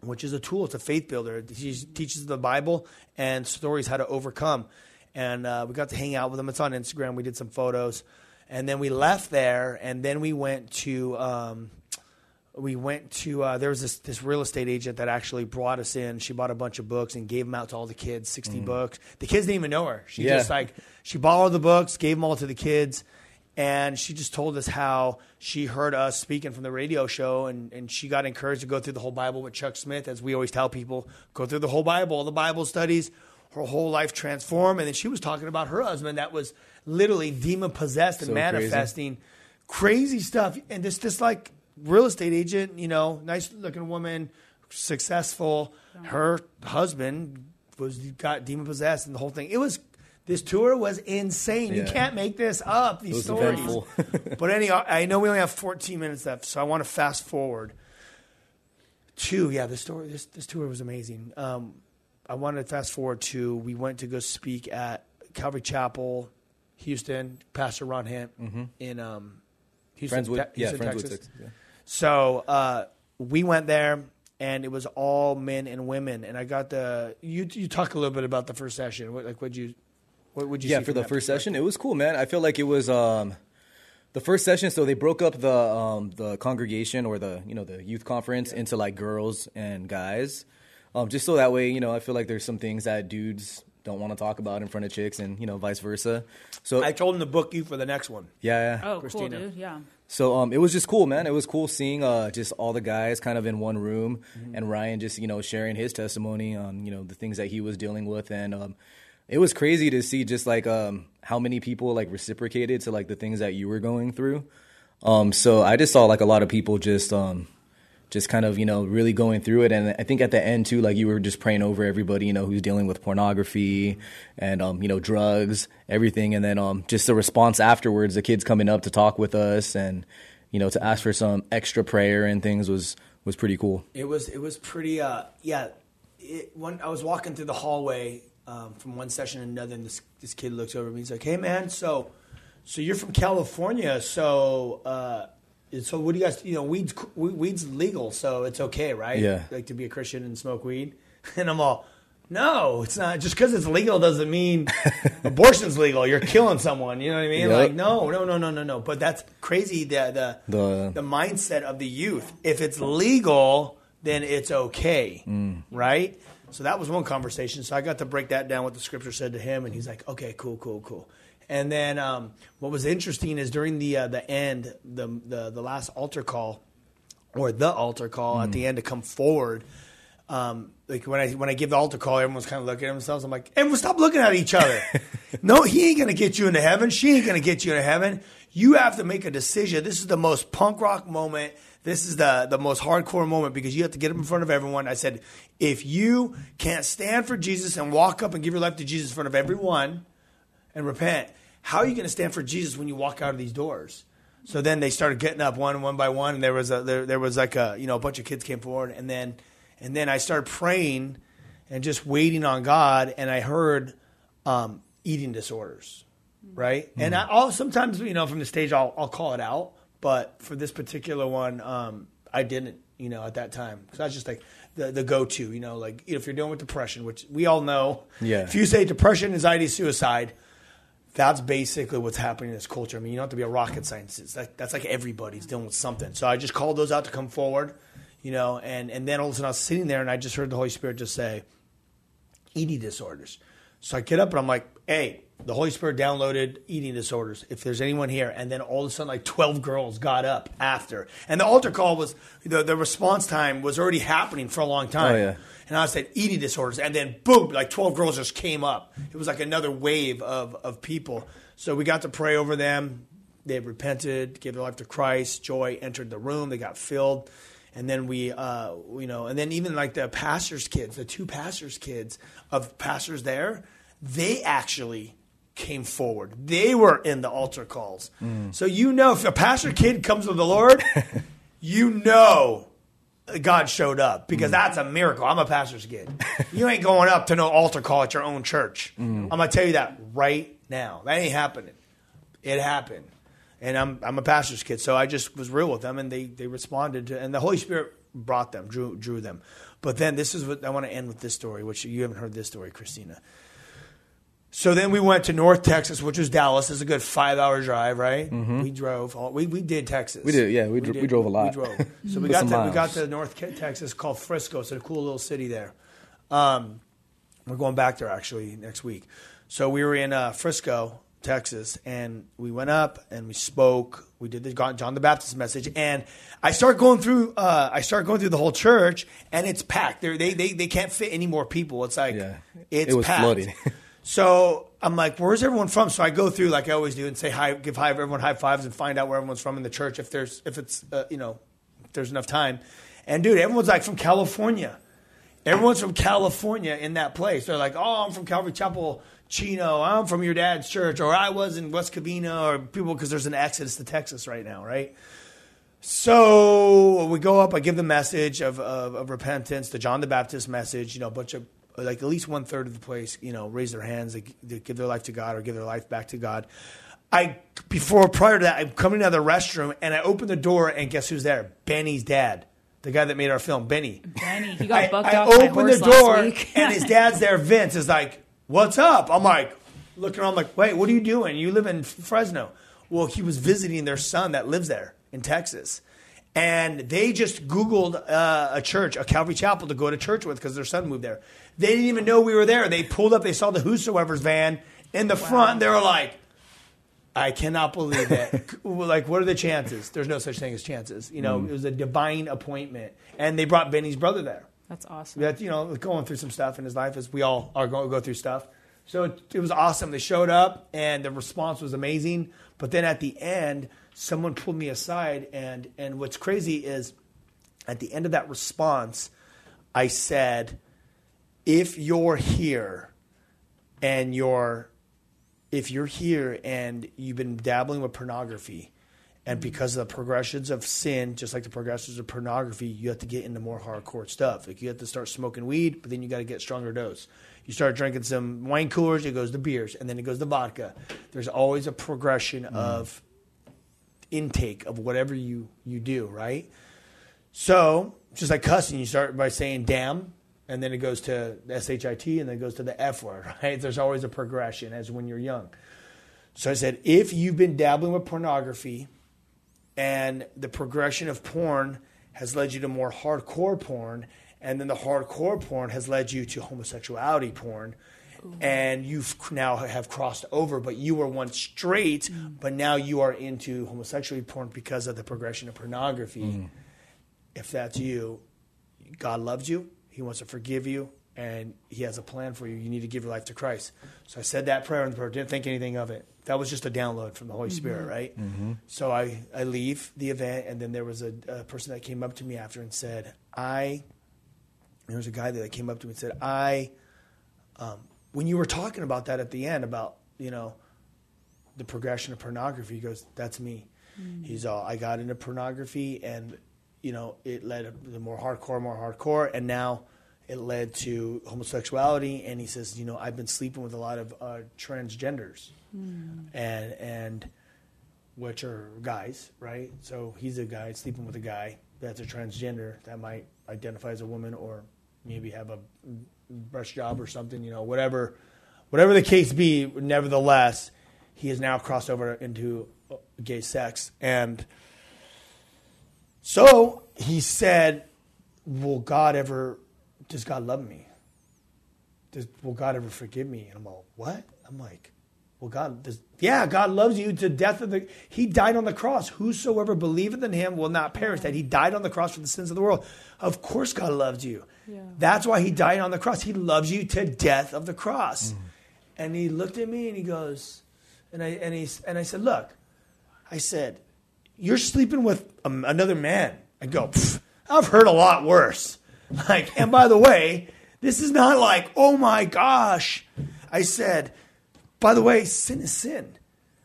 which is a tool. It's a faith builder. He teaches- the Bible and stories how to overcome. And uh, we got to hang out with him. It's on Instagram. We did some photos. And then we left there, and then we went to. Um, we went to uh, there was this this real estate agent that actually brought us in. She bought a bunch of books and gave them out to all the kids, 60 books. The kids didn't even know her. She Yeah. just like she bought all the books, gave them all to the kids, and she just told us how she heard us speaking from the radio show, and and she got encouraged to go through the whole Bible with Chuck Smith, as we always tell people, go through the whole Bible, all the Bible studies. Her whole life transformed, and then she was talking about her husband that was literally demon possessed and So crazy. manifesting crazy stuff and this this like real estate agent you know nice looking woman successful her husband was got demon possessed and the whole thing it was this tour was insane you can't make this up these stories but anyhow i know we only have 14 minutes left so i want to fast forward to yeah this story this, this tour was amazing um, i wanted to fast forward to we went to go speak at calvary chapel houston pastor ron hint in um, Houston, Friends with Te- yeah, Houston, Friendswood Texas. Yeah. So uh, we went there, and it was all men and women. And I got the you. You talk a little bit about the first session. What like what you what would you yeah see for the first session it was cool man i feel like it was um the first session so they broke up the um the congregation or the you know the youth conference into like girls and guys um just so that way you know i feel like there's some things that dudes don't want to talk about in front of chicks and you know vice versa so I told him to book you for the next one. yeah, yeah. Oh, Christina. cool, dude. Yeah. So um, it was just cool, man. It was cool seeing uh, just all the guys kind of in one room, Mm-hmm. and Ryan just you know sharing his testimony on you know the things that he was dealing with, and um, it was crazy to see just like um, how many people like reciprocated to like the things that you were going through. Um, so I just saw like a lot of people just um, just kind of you know really going through it, and I think at the end too, like you were just praying over everybody you know who's dealing with pornography and um, you know drugs, everything, and then um, just the response afterwards, the kids coming up to talk with us and you know to ask for some extra prayer and things was was pretty cool. It was it was pretty uh yeah. It, when I was walking through the hallway um, from one session to another, and this this kid looks over at me. He's like, "Hey man, so so you're from California, so uh, so what do you guys? You know, weed's weed's legal, so it's okay, right? Yeah. like to be a Christian and smoke weed." And I'm all, "No, it's not. Just because it's legal doesn't mean abortion's legal. You're killing someone. You know what I mean? Yep. Like, no, no, no, no, no, no. But that's crazy. The the The- the mindset of the youth. If it's legal, then it's okay, right? So that was one conversation. So I got to break that down what the scripture said to him, and he's like, "Okay, cool, cool, cool." And then um, what was interesting is during the uh, the end, the, the the last altar call, or the altar call at the end to come forward. Um, like when I when I give the altar call, everyone's kind of looking at themselves. I'm like, everyone, stop looking at each other. no, he ain't gonna get you into heaven. She ain't gonna get you into heaven. You have to make a decision. This is the most punk rock moment. This is the the most hardcore moment because you have to get up in front of everyone. I said, if you can't stand for Jesus and walk up and give your life to Jesus in front of everyone and repent, how are you going to stand for Jesus when you walk out of these doors? So then they started getting up one one by one, and there was a there, there was like a you know a bunch of kids came forward, and then and then I started praying and just waiting on God, and I heard um, eating disorders, right? And I, I'll sometimes you know from the stage I'll I'll call it out, but for this particular one, um, I didn't, you know, at that time because I was just like the the go to, you know, like if you're dealing with depression, which we all know, Yeah. If you say depression, anxiety, suicide, that's basically what's happening in this culture. I mean, you don't have to be a rocket scientist. Like, that's like everybody's dealing with something. So I just called those out to come forward, you know, and, and then all of a sudden I was sitting there and I just heard the Holy Spirit just say, eating disorders. So I get up and I'm like, hey, the Holy Spirit downloaded eating disorders. If there's anyone here, and then all of a sudden, like 12 girls got up after, and the altar call was the, the response time was already happening for a long time. Oh, yeah. And I said eating disorders, and then boom, like 12 girls just came up. It was like another wave of of people. So we got to pray over them. They repented, gave their life to Christ. Joy entered the room. They got filled and then we uh, you know and then even like the pastors kids the two pastors kids of pastors there they actually came forward. They were in the altar calls. So you know if a pastor kid comes to the lord you know god showed up because mm. that's a miracle. I'm a pastor's kid. You ain't going up to no altar call at your own church. Mm. I'm gonna tell you that right now. That ain't happening. It happened. And I'm I'm a pastor's kid, so I just was real with them, and they they responded to, and the Holy Spirit brought them, drew drew them. But then this is what I want to end with this story, which you haven't heard this story, Christina. So then we went to North Texas, which was Dallas. It's a good five hour drive, right? We drove. All, we we did Texas. We did, yeah, we dro- we drove a lot. We drove. So we got to, we got to North Texas called Frisco. It's a cool little city there. Um, we're going back there actually next week. So we were in uh, Frisco, Texas, and we went up and we spoke. We did the John John the Baptist message, and I start going through. Uh, I start going through the whole church, and it's packed. They're, they they they can't fit any more people. It's like Yeah. it's It was packed. flooded. So I'm like, where's everyone from? So I go through like I always do and say hi, give hi everyone high fives and find out where everyone's from in the church if there's if it's uh, you know if there's enough time. And dude, everyone's like from California. Everyone's from California in that place. They're like, oh, I'm from Calvary Chapel, Chino. I'm from your dad's church, or I was in West Covina, or people because there's an exodus to Texas right now, right? So we go up. I give the message of, of, of repentance, the John the Baptist message. You know, a bunch of like at least one third of the place, you know, raise their hands, they, they give their life to God or give their life back to God. I before prior to that, I'm coming out of the restroom and I open the door and guess who's there? Benny's dad, the guy that made our film, Benny. Benny, he got I, bucked I off by open the door and his dad's there. Vince is like, "What's up?" I'm like, looking around, like, "Wait, what are you doing? You live in Fresno?" Well, he was visiting their son that lives there in Texas, and they just Googled uh, a church, a Calvary Chapel, to go to church with because their son moved there. They didn't even know we were there. They pulled up, they saw the Whosoevers van in the front. And they were like, I cannot believe it. like, what are the chances? There's no such thing as chances. You know, it was a divine appointment, and they brought Benny's brother there. That's awesome. That you know, going through some stuff in his life as we all are going to go through stuff. So it, it was awesome. They showed up, and the response was amazing. But then at the end, someone pulled me aside, and and what's crazy is, at the end of that response, I said, "If you're here, and you're if you're here and you've been dabbling with pornography, and mm-hmm. because of the progressions of sin, just like the progressions of pornography, you have to get into more hardcore stuff. Like you have to start smoking weed, but then you got to get stronger dose. You start drinking some wine coolers, it goes to beers, and then it goes to vodka. There's always a progression mm-hmm. of intake of whatever you you do, right? So just like cussing, you start by saying damn, and then it goes to shit, and then it goes to the f word, right? There's always a progression as when you're young. So I said, if you've been dabbling with pornography, and the progression of porn has led you to more hardcore porn, and then the hardcore porn has led you to homosexuality porn. And you've now have crossed over, but you were once straight, mm. but now you are into homosexuality porn because of the progression of pornography mm. if that's you, God loves you. He wants to forgive you, and He has a plan for you. You need to give your life to Christ. So I said that prayer in the prayer. Didn't think anything of it. That was just a download from the Holy mm-hmm. Spirit, right? Mm-hmm. So I, I leave the event, and then there was a, a person that came up to me after and said, I, there was a guy there that came up to me and said, I, um, when you were talking about that at the end, about, you know, the progression of pornography. He goes, "That's me." He's all, "I got into pornography, and you know, it led to more hardcore, more hardcore, and now it led to homosexuality." And he says, "You know, I've been sleeping with a lot of uh, transgenders, and and which are guys, right? So he's a guy sleeping with a guy that's a transgender that might identify as a woman or maybe have a brush job or something, you know, whatever, whatever the case be. Nevertheless, he has now crossed over into gay sex, and so he said, "Will God ever? Does God love me?" does, will God ever forgive me? And I'm all, what? I'm like, well, God, does, yeah, God loves you to death of the. He died on the cross. Whosoever believeth in Him will not perish. That He died on the cross for the sins of the world. Of course, God loves you. Yeah. That's why He died on the cross. He loves you to death of the cross. And He looked at me and He goes, and I and he and I said, look, I said, you're sleeping with um, another man. I go, I've heard a lot worse. Like, and by the way, this is not like, oh my gosh. I said, by the way, sin is sin.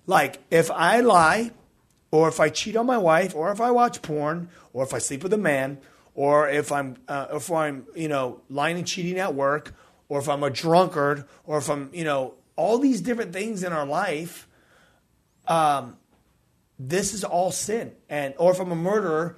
Like, if I lie, or if I cheat on my wife, or if I watch porn, or if I sleep with a man, or if I'm, uh, if I'm, you know, lying and cheating at work, or if I'm a drunkard, or if I'm, you know, all these different things in our life, um, this is all sin. And or if I'm a murderer,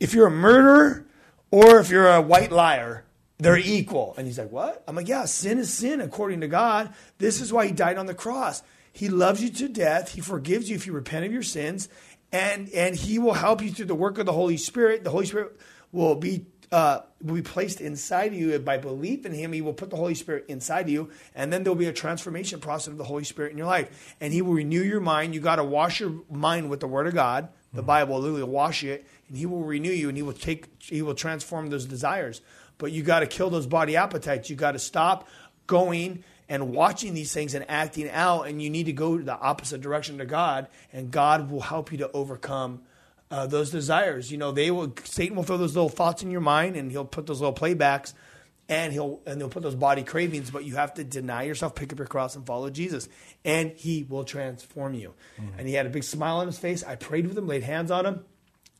if you're a murderer or if you're a white liar, they're equal. And he's like, What? I'm like, Yeah, sin is sin according to God. This is why he died on the cross. He loves you to death. He forgives you if you repent of your sins. And and he will help you through the work of the Holy Spirit. The Holy Spirit will be uh, will be placed inside of you by belief in Him. He will put the Holy Spirit inside of you, and then there'll be a transformation process of the Holy Spirit in your life, and He will renew your mind. You got to wash your mind with the Word of God. The Bible will literally wash it, and He will renew you, and He will take, He will transform those desires. But you got to kill those body appetites. You got to stop going and watching these things and acting out, and you need to go the opposite direction to God, and God will help you to overcome uh, those desires. You know, they will Satan will throw those little thoughts in your mind, and he'll put those little playbacks, and he'll and he'll put those body cravings. But you have to deny yourself, pick up your cross, and follow Jesus, and He will transform you. And he had a big smile on his face. I prayed with him, laid hands on him.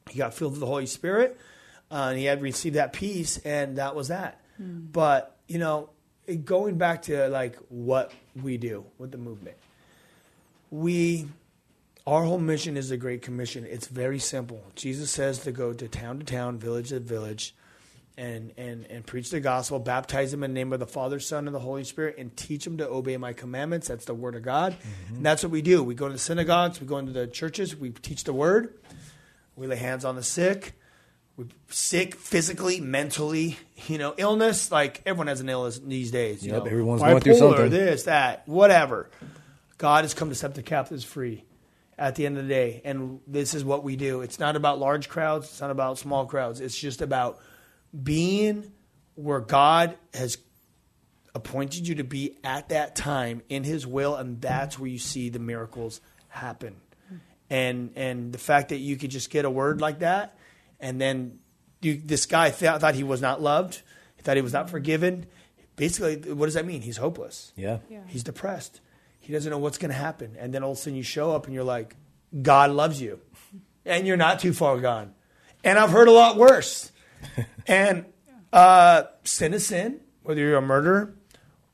He got filled with the Holy Spirit, uh, and he had received that peace, and that was that. But you know, going back to like what we do with the movement, we our whole mission is the Great Commission. It's very simple. Jesus says to go to town to town, village to village, and, and, and preach the gospel, baptize them in the name of the Father, Son, and the Holy Spirit, and teach them to obey my commandments. That's the word of God. And that's what we do. We go to the synagogues, we go into the churches, we teach the word, we lay hands on the sick. Sick physically, mentally, you know, illness. Like everyone has an illness these days. You Yep, know, everyone's going through something. This, that, whatever. God has come to set the captives free at the end of the day. And this is what we do. It's not about large crowds, it's not about small crowds. It's just about being where God has appointed you to be at that time in his will and that's where you see the miracles happen. And and the fact that you could just get a word like that and then you, this guy thought, thought he was not loved, he thought he was not forgiven. Basically, what does that mean? He's hopeless. Yeah. Yeah. He's depressed. He doesn't know what's going to happen. And then all of a sudden you show up and you're like, God loves you. And you're not too far gone. And I've heard a lot worse. and uh, sin is sin, whether you're a murderer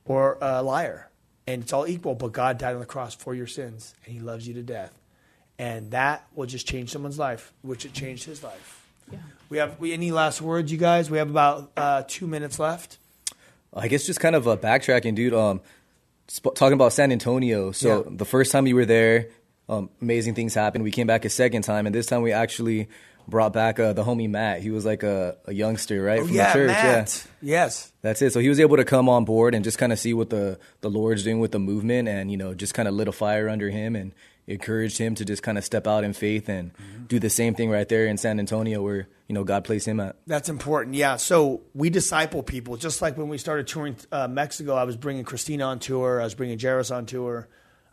or a liar. And it's all equal, but God died on the cross for your sins, and He loves you to death. And that will just change someone's life, which it changed his life. Yeah. We have we, any last words, you guys? We have about uh, two minutes left. I guess just kind of uh, backtracking, dude. Um, sp- talking about San Antonio. So Yeah. the first time you were there, um, amazing things happened. We came back a second time, and this time we actually brought back uh, the homie Matt. He was like a, a youngster, right, Oh, from yeah, the church. Matt. Yes. That's it. So he was able to come on board and just kind of see what the, the Lord's doing with the movement and, you know, just kind of lit a fire under him and encouraged him to just kind of step out in faith and do the same thing right there in San Antonio where, you know, God placed him at. That's important. Yeah. So we disciple people. Just like when we started touring uh, Mexico, I was bringing Christina on tour. I was bringing Jairus on tour.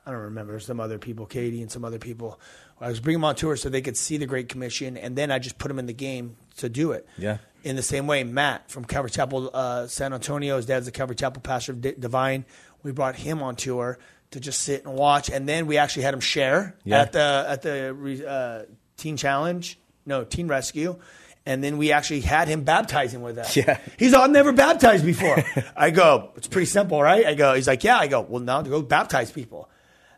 I don't remember some other people, Katie and some other people. I was bringing them on tour so they could see the Great Commission, and then I just put them in the game to do it. Yeah. In the same way, Matt from Calvary Chapel, uh, San Antonio, his dad's the Calvary Chapel pastor of D- Divine. We brought him on tour to just sit and watch, and then we actually had him share Yeah. at the at the uh, Teen Challenge, no Teen Rescue, and then we actually had him baptizing with us. Yeah. he's all never baptized before. I go, it's pretty simple, right? I go, he's like, yeah. I go, well, now to go baptize people.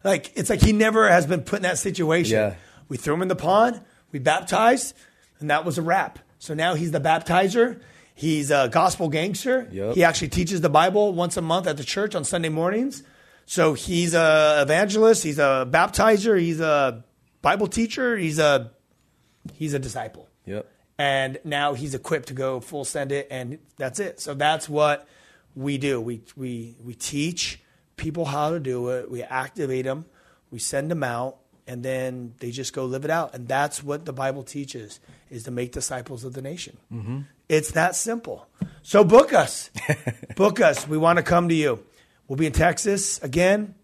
Like it's like he never has been put in that situation. Yeah. We threw him in the pond, we baptized, and that was a wrap. So now he's the baptizer. He's a gospel gangster. Yep. He actually teaches the Bible once a month at the church on Sunday mornings. So he's a evangelist. He's a baptizer. He's a Bible teacher. He's a he's a disciple. Yep. And now he's equipped to go full send it, and that's it. So that's what we do. We we we teach people how to do it. We activate them. We send them out, and then they just go live it out. And that's what the Bible teaches: is to make disciples of the nation. Mm-hmm. It's that simple. So book us, book us. We want to come to you. We'll be in Texas again.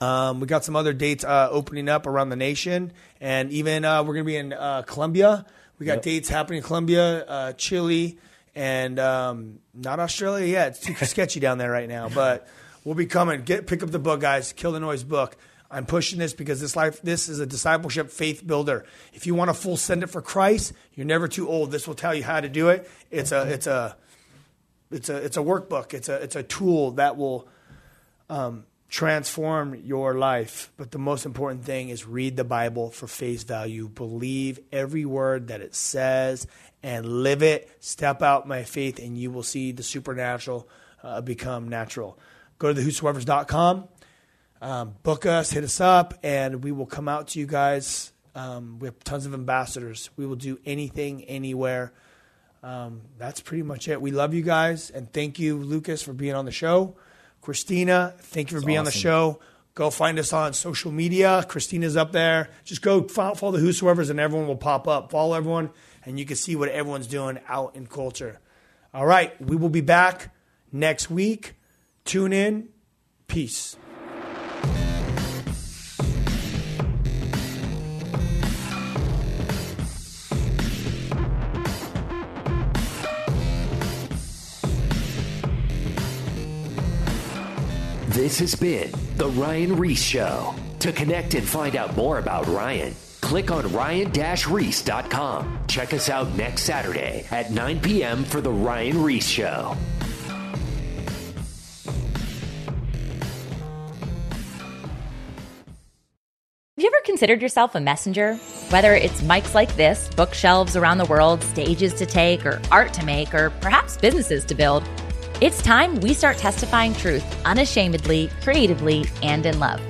Um, we got some other dates uh, opening up around the nation, and even uh, we're going to be in uh, Colombia. We got Yep. dates happening in Colombia, uh, Chile, and um, not Australia yet. It's too sketchy down there right now, but we'll be coming. Get pick up the book, guys. Kill the noise book. I'm pushing this because this life, this is a discipleship faith builder. If you want a full send it for Christ, you're never too old. This will tell you how to do it. It's a, it's a, it's a, it's a workbook. It's a, it's a tool that will transform your life. But the most important thing is read the Bible for face value. Believe every word that it says and live it. Step out my faith, and you will see the supernatural uh, become natural. Go to the whosoever's.com, um, book us, hit us up, and we will come out to you guys. Um, we have tons of ambassadors. We will do anything, anywhere. Um, that's pretty much it. We love you guys, and thank you, Lucas, for being on the show. Christina, thank you for being on the show. Go find us on social media. Christina's up there. Just go follow, follow the Whosoevers, and everyone will pop up. Follow everyone, and you can see what everyone's doing out in culture. All right, we will be back next week. Tune in. Peace. This has been The Ryan Ries Show. To connect and find out more about Ryan, click on ryan-reese.com. Check us out next Saturday at 9 p.m. for The Ryan Ries Show. Have you ever considered yourself a messenger? Whether it's mics like this, bookshelves around the world, stages to take, or art to make, or perhaps businesses to build, it's time we start testifying truth unashamedly, creatively, and in love.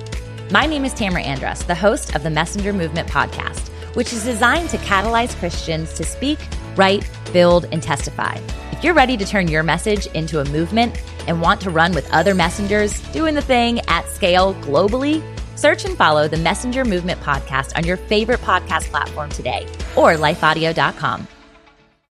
My name is Tamara Andrus, the host of the Messenger Movement podcast, which is designed to catalyze Christians to speak, write, build, and testify. If you're ready to turn your message into a movement and want to run with other messengers doing the thing at scale globally, search and follow the Messenger Movement podcast on your favorite podcast platform today or lifeaudio.com.